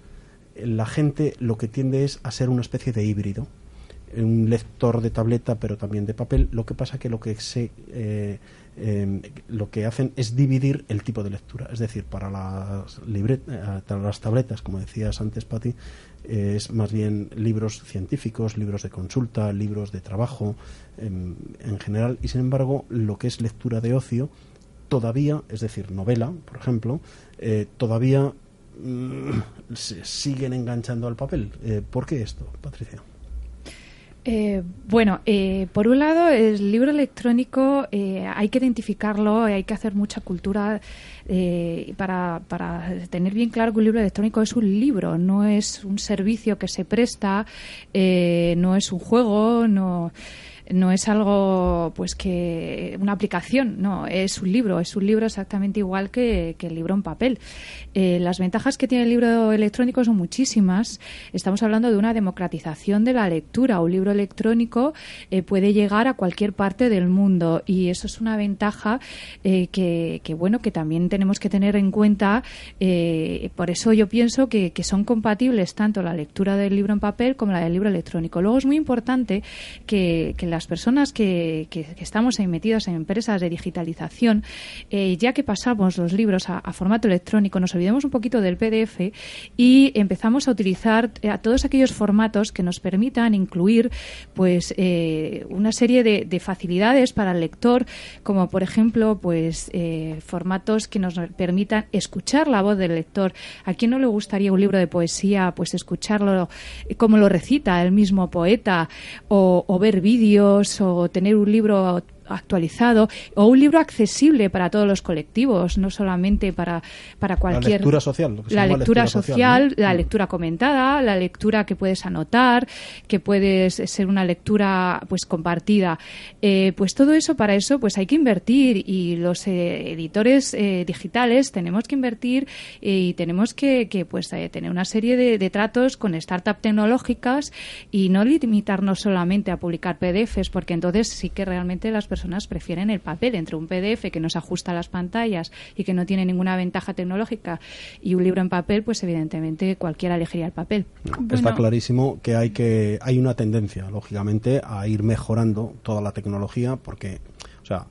la gente lo que tiende es a ser una especie de híbrido un lector de tableta pero también de papel lo que pasa que lo que se eh, eh, lo que hacen es dividir el tipo de lectura es decir para las para las tabletas como decías antes Patti es más bien libros científicos libros de consulta libros de trabajo en, en general y sin embargo lo que es lectura de ocio todavía es decir novela por ejemplo eh, todavía mm, se siguen enganchando al papel. Eh, ¿Por qué esto, Patricia? Eh, bueno, eh, por un lado, el libro electrónico eh, hay que identificarlo, hay que hacer mucha cultura eh, para, para, tener bien claro que un libro electrónico es un libro, no es un servicio que se presta, eh, no es un juego, no no es algo pues que una aplicación no es un libro es un libro exactamente igual que, que el libro en papel. Eh, las ventajas que tiene el libro electrónico son muchísimas. Estamos hablando de una democratización de la lectura. Un libro electrónico eh, puede llegar a cualquier parte del mundo y eso es una ventaja eh, que, bueno que también tenemos que tener en cuenta por eso yo pienso que, que son compatibles tanto la lectura del libro en papel como la del libro electrónico. Luego es muy importante que, que las personas que, que, estamos ahí metidas en empresas de digitalización, eh, ya que pasamos los libros a, formato electrónico, nos olvidemos un poquito del PDF y empezamos a utilizar eh, a todos aquellos formatos que nos permitan incluir pues eh, una serie de, de, facilidades para el lector, como por ejemplo pues formatos que nos permitan escuchar la voz del lector. ¿A quién no le gustaría un libro de poesía pues escucharlo como lo recita el mismo poeta o, o ver vídeos o tener un libro actualizado o un libro accesible para todos los colectivos, no solamente para, para cualquier... La lectura social. Lo que se la llama lectura, lectura social, social ¿no? la Mm. lectura comentada, la lectura que puedes anotar, que puedes ser una lectura pues compartida. Eh, pues todo eso, para eso, pues hay que invertir y los eh, editores eh, digitales tenemos que invertir y tenemos que, que pues eh, tener una serie de, de tratos con startups tecnológicas y no limitarnos solamente a publicar PDFs, porque entonces sí que realmente las personas prefieren el papel entre un PDF que no se ajusta a las pantallas y que no tiene ninguna ventaja tecnológica y un libro en papel, pues evidentemente cualquiera elegiría el papel. Está clarísimo que hay que hay una tendencia, lógicamente, a ir mejorando toda la tecnología porque, o sea,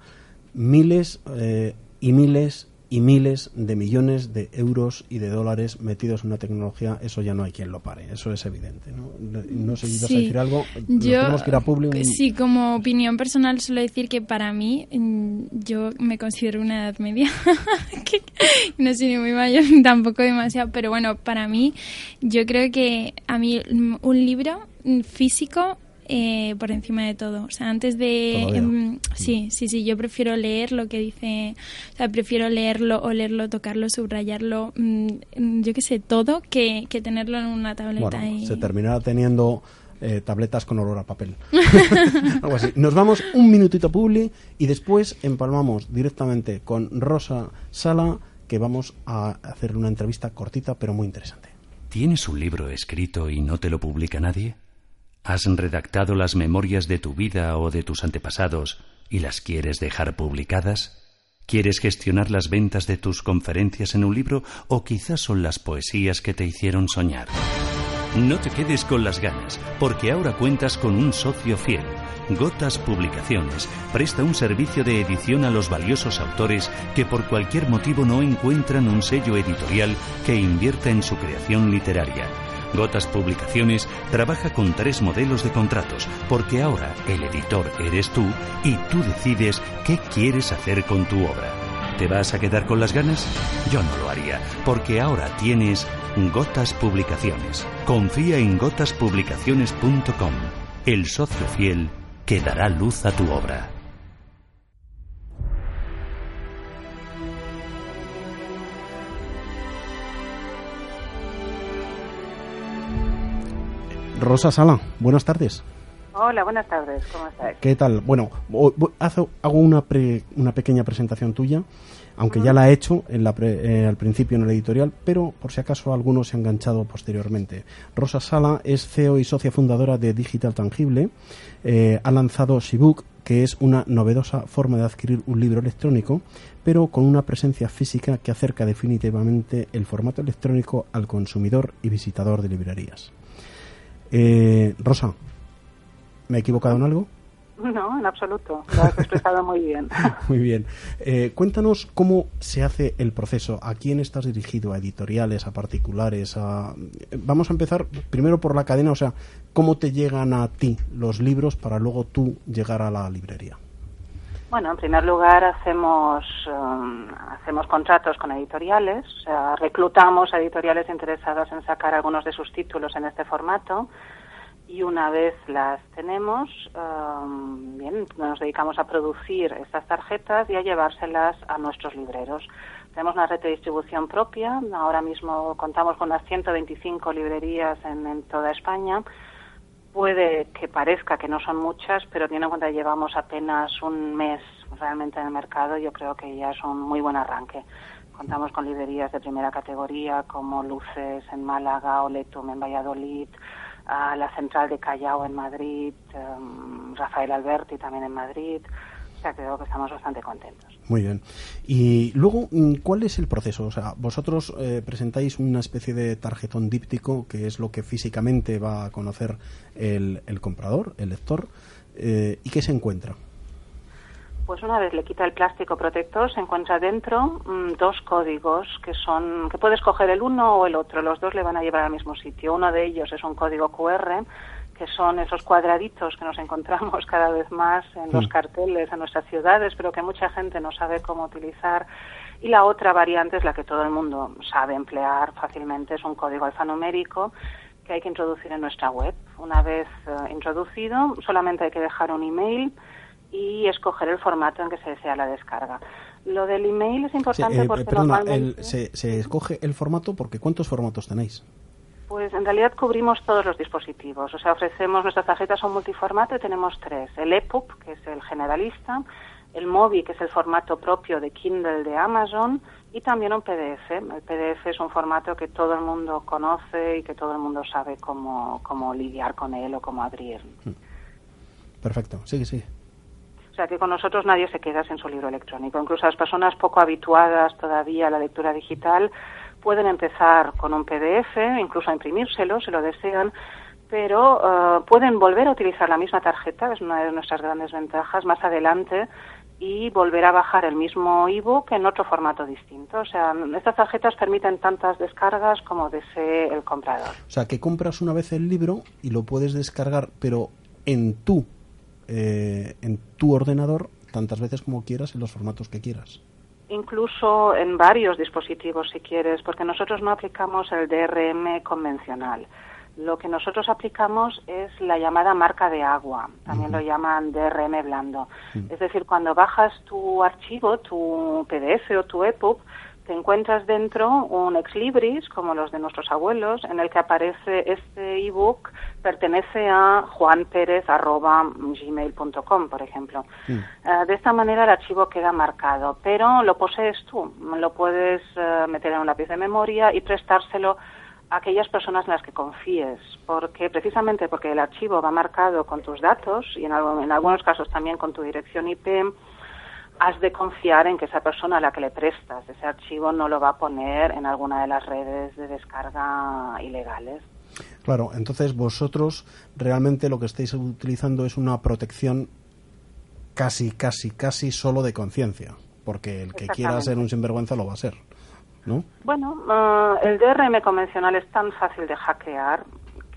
miles eh, y miles y miles de millones de euros y de dólares metidos en una tecnología, eso ya no hay quien lo pare, eso es evidente. No, no sé si vas a decir algo. Yo, tenemos que ir a Publi un- sí, como opinión personal suelo decir que para mí, mm, yo me considero una edad media, <laughs> que no soy ni muy mayor ni <laughs> tampoco demasiado, pero bueno, para mí, yo creo que a mí mm, un libro mm, físico eh, por encima de todo. O sea, antes de... Em, sí, sí, sí, yo prefiero leer lo que dice... O sea, prefiero leerlo, olerlo, tocarlo, subrayarlo, mm, mm, yo qué sé, todo, que, que tenerlo en una tableta. Bueno, y... se terminará teniendo eh, tabletas con olor a papel. <laughs> <laughs> Algo así. Nos vamos un minutito publi y después empalmamos directamente con Rosa Sala, que vamos a hacer una entrevista cortita pero muy interesante. ¿Tienes un libro escrito y no te lo publica nadie? ¿Has redactado las memorias de tu vida o de tus antepasados y las quieres dejar publicadas? ¿Quieres gestionar las ventas de tus conferencias en un libro o quizás son las poesías que te hicieron soñar? No te quedes con las ganas, porque ahora cuentas con un socio fiel. Gotas Publicaciones presta un servicio de edición a los valiosos autores que por cualquier motivo no encuentran un sello editorial que invierta en su creación literaria. Gotas Publicaciones trabaja con tres modelos de contratos, porque ahora el editor eres tú y tú decides qué quieres hacer con tu obra. ¿Te vas a quedar con las ganas? Yo no lo haría, porque ahora tienes Gotas Publicaciones. Confía en gotaspublicaciones.com, el socio fiel que dará luz a tu obra. Rosa Sala, buenas tardes. Hola, buenas tardes, ¿cómo estáis? ¿Qué tal? Bueno, hago una, pre- una pequeña presentación tuya, aunque ya la he hecho en la pre- eh, al principio en el editorial, pero por si acaso algunos se han enganchado posteriormente. Rosa Sala es CEO y socia fundadora de Digital Tangible, eh, ha lanzado Shibook, que es una novedosa forma de adquirir un libro electrónico, pero con una presencia física que acerca definitivamente el formato electrónico al consumidor y visitador de librerías. Eh, Rosa, ¿me he equivocado en algo? No, en absoluto. Lo has expresado muy bien. <laughs> Muy bien. Eh, cuéntanos cómo se hace el proceso. ¿A quién estás dirigido? ¿A editoriales? ¿A particulares? A... Vamos a empezar primero por la cadena, o sea, ¿cómo te llegan a ti los libros para luego tú llegar a la librería? Bueno, en primer lugar hacemos um, hacemos contratos con editoriales, o sea, reclutamos a editoriales interesadas en sacar algunos de sus títulos en este formato y una vez las tenemos, um, bien, nos dedicamos a producir estas tarjetas y a llevárselas a nuestros libreros. Tenemos una red de distribución propia, ahora mismo contamos con unas 125 librerías en, en toda España. Puede que parezca que no son muchas, pero teniendo en cuenta que llevamos apenas un mes realmente en el mercado, yo creo que ya es un muy buen arranque. Contamos con librerías de primera categoría como Luces en Málaga, Oletum en Valladolid, la central de Callao en Madrid, em, Rafael Alberti también en Madrid. O sea, creo que estamos bastante contentos. Muy bien. Y luego, mm, ¿cuál es el proceso? O sea, vosotros eh, presentáis una especie de tarjetón díptico, que es lo que físicamente va a conocer el, el comprador, el lector, eh, ¿y qué se encuentra? Pues una vez le quita el plástico protector, se encuentra dentro mm, dos códigos que son que puedes coger el uno o el otro. Los dos le van a llevar al mismo sitio. Uno de ellos es un código QR, que son esos cuadraditos que nos encontramos <laughs> cada vez más en los carteles en nuestras ciudades, pero que mucha gente no sabe cómo utilizar. Y la otra variante es la que todo el mundo sabe emplear fácilmente, es un código alfanumérico que hay que introducir en nuestra web. Una vez eh, introducido, solamente hay que dejar un email y escoger el formato en que se desea la descarga. Lo del email es importante Eh, porque perdona, normalmente... el- se, se escoge el formato porque ¿cuántos formatos tenéis? Pues en realidad cubrimos todos los dispositivos. O sea, ofrecemos nuestras tarjetas son multiformato y tenemos tres. El EPUB, que es el generalista, el MOBI, que es el formato propio de Kindle de Amazon, y también un PDF. El PDF es un formato que todo el mundo conoce y que todo el mundo sabe cómo, cómo lidiar con él o cómo abrir. Perfecto, sigue, sigue. O sea que con nosotros nadie se queda sin su libro electrónico. Incluso las personas poco habituadas todavía a la lectura digital pueden empezar con un PDF, incluso a imprimírselo si lo desean, pero eh, pueden volver a utilizar la misma tarjeta, es una de nuestras grandes ventajas, más adelante y volver a bajar el mismo ebook en otro formato distinto. O sea, estas tarjetas permiten tantas descargas como desee el comprador. O sea, que compras una vez el libro y lo puedes descargar, pero en tu, eh, en tu ordenador tantas veces como quieras en los formatos que quieras. Incluso en varios dispositivos si quieres, porque nosotros no aplicamos el DRM convencional. Lo que nosotros aplicamos es la llamada marca de agua, también lo llaman DRM blando. Es decir, cuando bajas tu archivo, tu PDF o tu EPUB, te encuentras dentro un ex libris, como los de nuestros abuelos, en el que aparece este ebook pertenece a juanperez.gmail.com, por ejemplo. Eh, de esta manera el archivo queda marcado, pero lo posees tú. Lo puedes eh, meter en un lápiz de memoria y prestárselo a aquellas personas en las que confíes, porque precisamente porque el archivo va marcado con tus datos y en, algo- en algunos casos también con tu dirección IP, has de confiar en que esa persona a la que le prestas ese archivo no lo va a poner en alguna de las redes de descarga ilegales. Claro, entonces vosotros realmente lo que estáis utilizando es una protección casi, casi, casi solo de conciencia, porque el que quiera ser un sinvergüenza lo va a ser, ¿no? Bueno, eh, el DRM convencional es tan fácil de hackear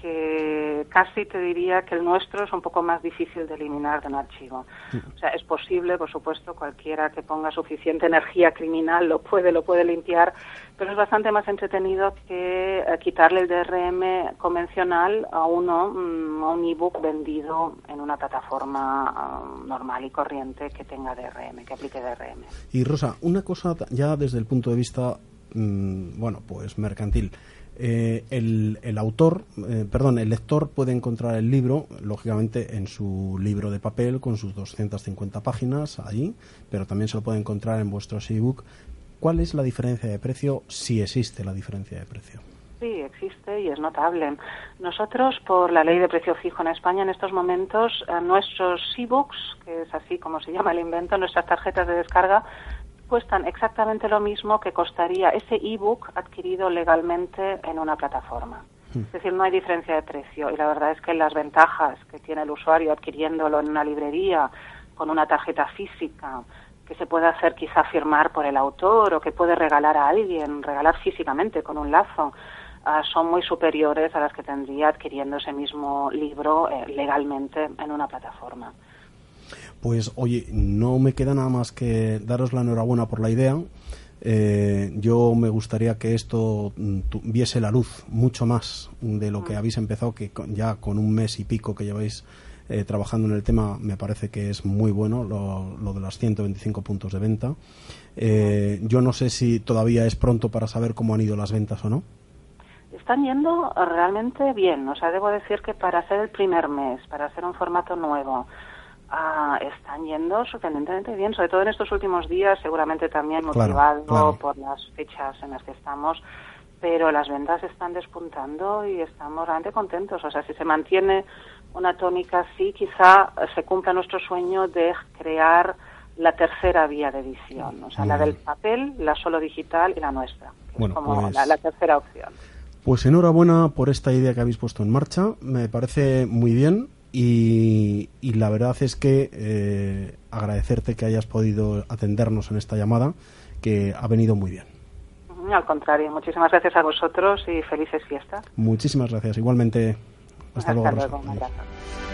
que casi te diría que el nuestro es un poco más difícil de eliminar de un archivo. O sea, es posible, por supuesto, cualquiera que ponga suficiente energía criminal lo puede, lo puede limpiar, pero es bastante más entretenido que eh, quitarle el DRM convencional a uno, mm, a un ebook vendido en una plataforma ah, normal y corriente que tenga DRM, que aplique DRM. Y Rosa, una cosa ya desde el punto de vista, mm, bueno, pues mercantil. Eh, el, el autor, eh, perdón, el lector puede encontrar el libro, lógicamente, en su libro de papel con sus 250 páginas ahí, pero también se lo puede encontrar en vuestros ebook. ¿Cuál es la diferencia de precio, si existe la diferencia de precio? Sí, existe y es notable. Nosotros, por la ley de precio fijo en España, en estos momentos, nuestros e-books, que es así como se llama el invento, nuestras tarjetas de descarga, cuestan exactamente lo mismo que costaría ese e-book adquirido legalmente en una plataforma. Es decir, no hay diferencia de precio y la verdad es que las ventajas que tiene el usuario adquiriéndolo en una librería con una tarjeta física que se puede hacer quizá firmar por el autor o que puede regalar a alguien, regalar físicamente con un lazo, ah, son muy superiores a las que tendría adquiriendo ese mismo libro eh, legalmente en una plataforma. Pues oye, no me queda nada más que daros la enhorabuena por la idea. Eh, yo me gustaría que esto mm, viese la luz mucho más de lo que habéis empezado, que con- ya con un mes y pico que lleváis eh, trabajando en el tema, me parece que es muy bueno lo, lo de los 125 puntos de venta. Eh, yo no sé si todavía es pronto para saber cómo han ido las ventas o no. Están yendo realmente bien. O sea, debo decir que para hacer el primer mes, para hacer un formato nuevo, ah, están yendo sorprendentemente bien, sobre todo en estos últimos días, seguramente también motivado claro. por las fechas en las que estamos. Pero las ventas están despuntando y estamos realmente contentos. O sea, si se mantiene una tónica así, quizá eh, se cumpla nuestro sueño de crear la tercera vía de edición. O sea, la del papel, la solo digital y la nuestra. que Bueno, es como pues- la, la tercera opción. Pues enhorabuena por esta idea que habéis puesto en marcha. Me parece muy bien y, y la verdad es que eh, agradecerte que hayas podido atendernos en esta llamada, que ha venido muy bien. Ujú, Al contrario, muchísimas gracias a vosotros y felices fiestas. Muchísimas gracias. Igualmente, hasta, luego. Rosa. luego,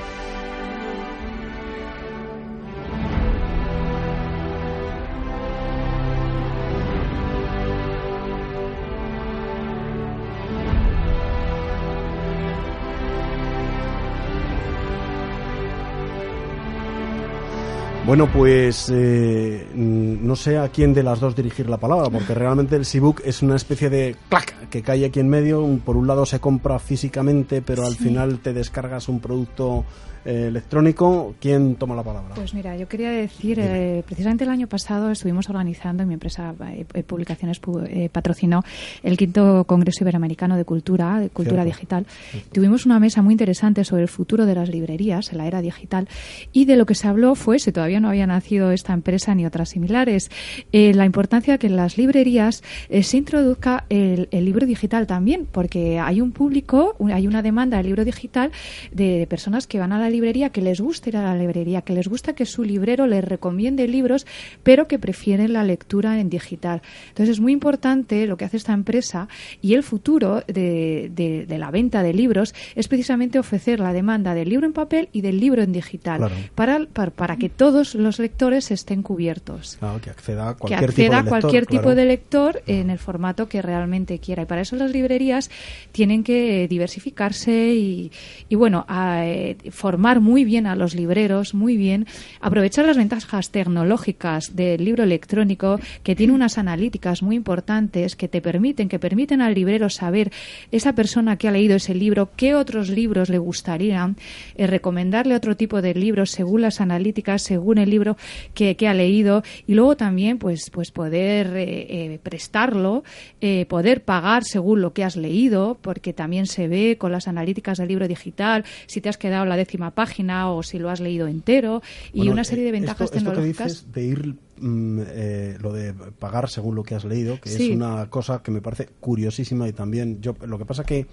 Bueno, pues eh, no sé a quién de las dos dirigir la palabra, porque realmente el Seabook es una especie de clac que cae aquí en medio. Por un lado se compra físicamente, pero al final te descargas un producto eh, electrónico. ¿Quién toma la palabra? Pues mira, yo quería decir, eh, precisamente el año pasado estuvimos organizando, mi empresa eh, eh, Publicaciones pu- eh, patrocinó el quinto Congreso Iberoamericano de Cultura, de Cultura Cierto. Digital. Tuvimos una mesa muy interesante sobre el futuro de las librerías en la era digital y de lo que se habló fue, si todavía no había nacido esta empresa ni otras similares, eh, la importancia de que en las librerías se introduzca el, el libro digital también, porque hay un público, hay una demanda del libro digital de, de personas que van a la librería, que les gusta ir a la librería, que les gusta que su librero les recomiende libros, pero que prefieren la lectura en digital. Entonces es muy importante lo que hace esta empresa y el futuro de, de- de la venta de libros es precisamente ofrecer la demanda del libro en papel y del libro en digital Claro. para, para, para que todos los lectores estén cubiertos Claro, que acceda a que cualquier acceda tipo de lector, cualquier tipo claro. de lector en el formato que realmente quiera. Y para eso las librerías tienen que diversificarse y, y bueno, a, eh, formar muy bien a los libreros, muy bien, aprovechar las ventajas tecnológicas del libro electrónico que tiene unas analíticas muy importantes que te permiten, que permiten al librero saber esa persona que ha leído ese libro, qué otros libros le gustarían, eh, recomendarle otro tipo de libros según las analíticas, según el libro que, que ha leído y luego también pues, pues poder eh, eh, prestarlo, eh, poder pagar según lo que has leído, porque también se ve con las analíticas del libro digital si te has quedado la décima página o si lo has leído entero y Bueno, una serie de eh, ventajas esto, esto que tecnológicas. dices de ir mm, eh, lo de pagar según lo que has leído, que Sí. es una cosa que me parece curiosísima y también yo lo que pasa que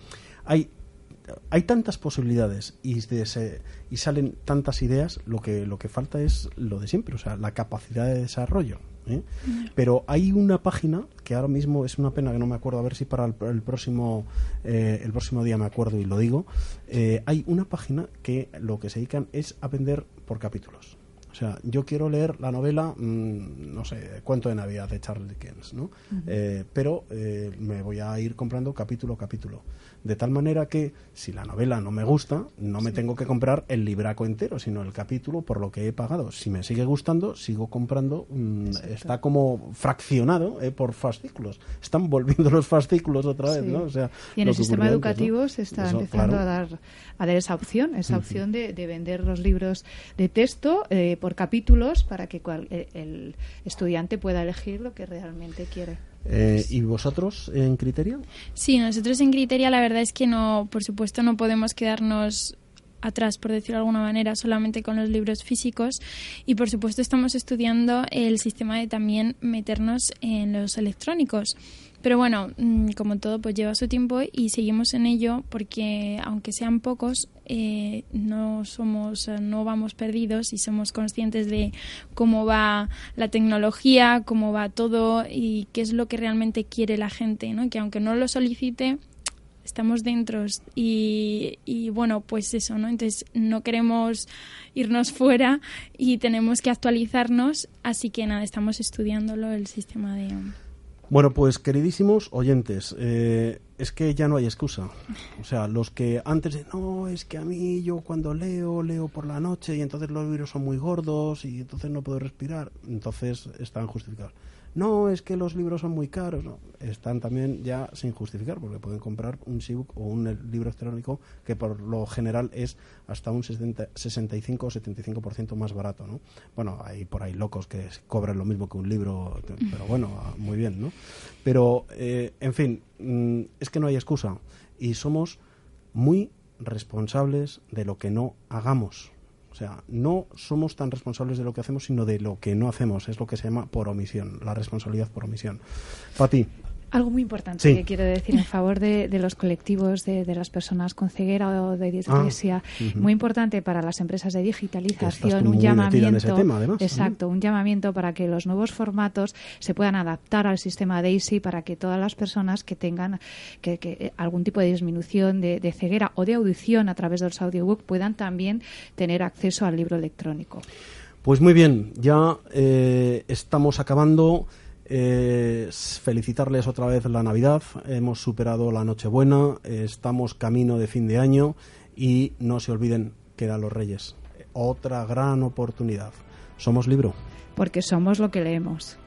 hay hay tantas posibilidades y, de se- y salen tantas ideas, lo que lo que falta es lo de siempre, o sea, la capacidad de desarrollo. ¿eh? Pero hay una página que ahora mismo es una pena que no me acuerdo, a ver si para el, el próximo eh, el próximo día me acuerdo y lo digo. eh, hay una página que lo que se dedican es a vender por capítulos. O sea, yo quiero leer la novela, mm, no sé, Cuento de Navidad de Charles Dickens, ¿no? Eh, pero me voy a ir comprando capítulo a capítulo. De tal manera que si la novela no me gusta, no me tengo que comprar el libraco entero, sino el capítulo por lo que he pagado. Si me sigue gustando, sigo comprando. mm, está como fraccionado eh, por fascículos. Están volviendo los fascículos otra vez, Sí. ¿no? O sea, y en el sistema educativo ¿no? se está Eso, empezando claro. a dar a dar esa opción, esa opción de, de vender los libros de texto eh, por capítulos para que cual- el, el estudiante pueda elegir lo que realmente quiere. Eh, ¿Y vosotros en Criteria? Sí, nosotros en Criteria la verdad es que no, por supuesto, no podemos quedarnos atrás, por decirlo de alguna manera, solamente con los libros físicos. Y por supuesto estamos estudiando el sistema de también meternos en los electrónicos. Pero bueno, mm, como todo, pues lleva su tiempo y seguimos en ello porque, aunque sean pocos, eh, no somos, no vamos perdidos y somos conscientes de cómo va la tecnología, cómo va todo y qué es lo que realmente quiere la gente, ¿no? Que aunque no lo solicite, estamos dentro y, y, bueno, pues eso, ¿no? Entonces no queremos irnos fuera y tenemos que actualizarnos, así que nada, estamos estudiándolo el sistema de... Bueno, pues queridísimos oyentes, eh, es que ya no hay excusa. O sea, los que antes de, no, es que a mí yo cuando leo, leo por la noche y entonces los libros son muy gordos y entonces no puedo respirar, entonces están justificados no, es que los libros son muy caros. están también ya sin justificar, porque pueden comprar un ebook o un libro electrónico que por lo general es hasta un 65 o 75% más barato. ¿no? Bueno, hay por ahí locos que cobran lo mismo que un libro, pero bueno, muy bien. ¿no? Pero, eh, en fin, mm, es que no hay excusa y somos muy responsables de lo que no hagamos. O sea, no somos tan responsables de lo que hacemos, sino de lo que no hacemos. Es lo que se llama por omisión, la responsabilidad por omisión. Pati. Algo muy importante que quiero decir en favor de, los colectivos de, las personas con ceguera o de dislexia, ah, muy importante para las empresas de digitalización, un llamamiento, exacto, un llamamiento para que los nuevos formatos se puedan adaptar al sistema DAISY para que todas las personas que tengan que, eh, algún tipo de disminución de, ceguera o de audición a través de los audiobooks puedan también tener acceso al libro electrónico. Pues muy bien, ya eh, estamos acabando felicitarles otra vez la Navidad. Hemos superado la Nochebuena, estamos camino de fin de año y no se olviden que eran los Reyes. Otra gran oportunidad. Somos libro. Porque somos lo que leemos.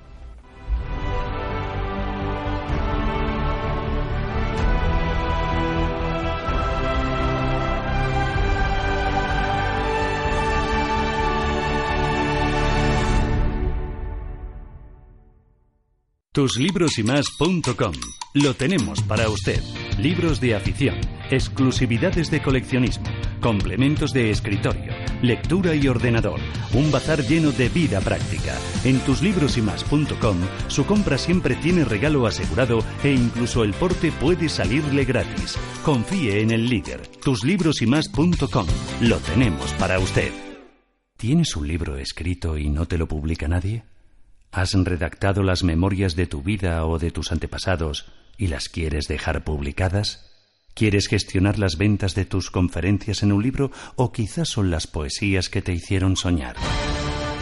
Tuslibrosymas.com. Lo tenemos para usted. Libros de afición, exclusividades de coleccionismo, complementos de escritorio, lectura y ordenador. Un bazar lleno de vida práctica. En tuslibrosymas.com su compra siempre tiene regalo asegurado e incluso el porte puede salirle gratis. Confíe en el líder. Tuslibrosymas.com. Lo tenemos para usted. ¿Tienes un libro escrito y no te lo publica nadie? ¿Has redactado las memorias de tu vida o de tus antepasados y las quieres dejar publicadas? ¿Quieres gestionar las ventas de tus conferencias en un libro o quizás son las poesías que te hicieron soñar?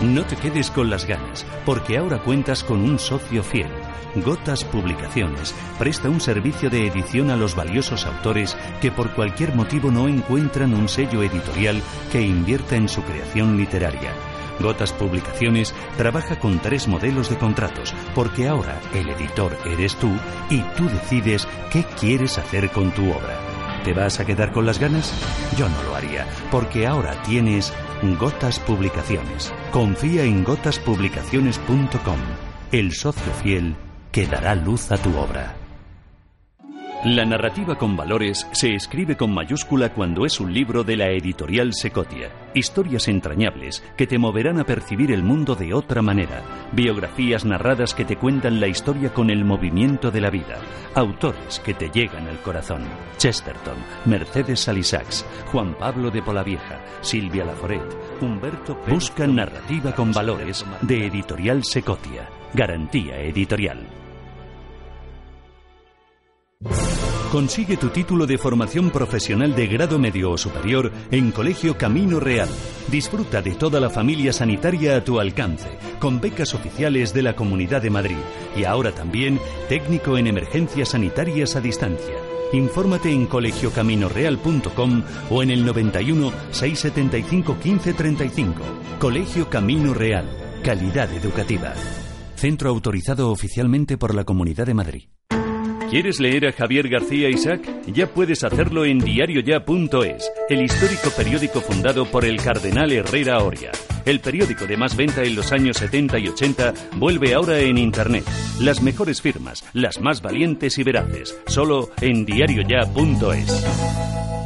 No te quedes con las ganas, porque ahora cuentas con un socio fiel. Gotas Publicaciones presta un servicio de edición a los valiosos autores que por cualquier motivo no encuentran un sello editorial que invierta en su creación literaria. Gotas Publicaciones trabaja con tres modelos de contratos, porque ahora el editor eres tú y tú decides qué quieres hacer con tu obra. ¿Te vas a quedar con las ganas? Yo no lo haría, porque ahora tienes Gotas Publicaciones. Confía en gotaspublicaciones.com, el socio fiel que dará luz a tu obra. La narrativa con valores se escribe con mayúscula cuando es un libro de la editorial Secotia. Historias entrañables que te moverán a percibir el mundo de otra manera. Biografías narradas que te cuentan la historia con el movimiento de la vida. Autores que te llegan al corazón. Chesterton, Mercedes Salisax, Juan Pablo de Polavieja, Silvia Laforet, Humberto Busca narrativa con valores de editorial Secotia. Garantía editorial. Consigue tu título de formación profesional de grado medio o superior en Colegio Camino Real. Disfruta de toda la familia sanitaria a tu alcance, con becas oficiales de la Comunidad de Madrid y ahora también técnico en emergencias sanitarias a distancia. Infórmate en colegiocaminoreal.com o en el 91 675 1535. Colegio Camino Real. Calidad educativa. Centro autorizado oficialmente por la Comunidad de Madrid. ¿Quieres leer a Javier García Isaac? Ya puedes hacerlo en diarioya.es, el histórico periódico fundado por el cardenal Herrera Oria. El periódico de más venta en los años 70 y 80 vuelve ahora en Internet. Las mejores firmas, las más valientes y veraces, solo en diarioya.es.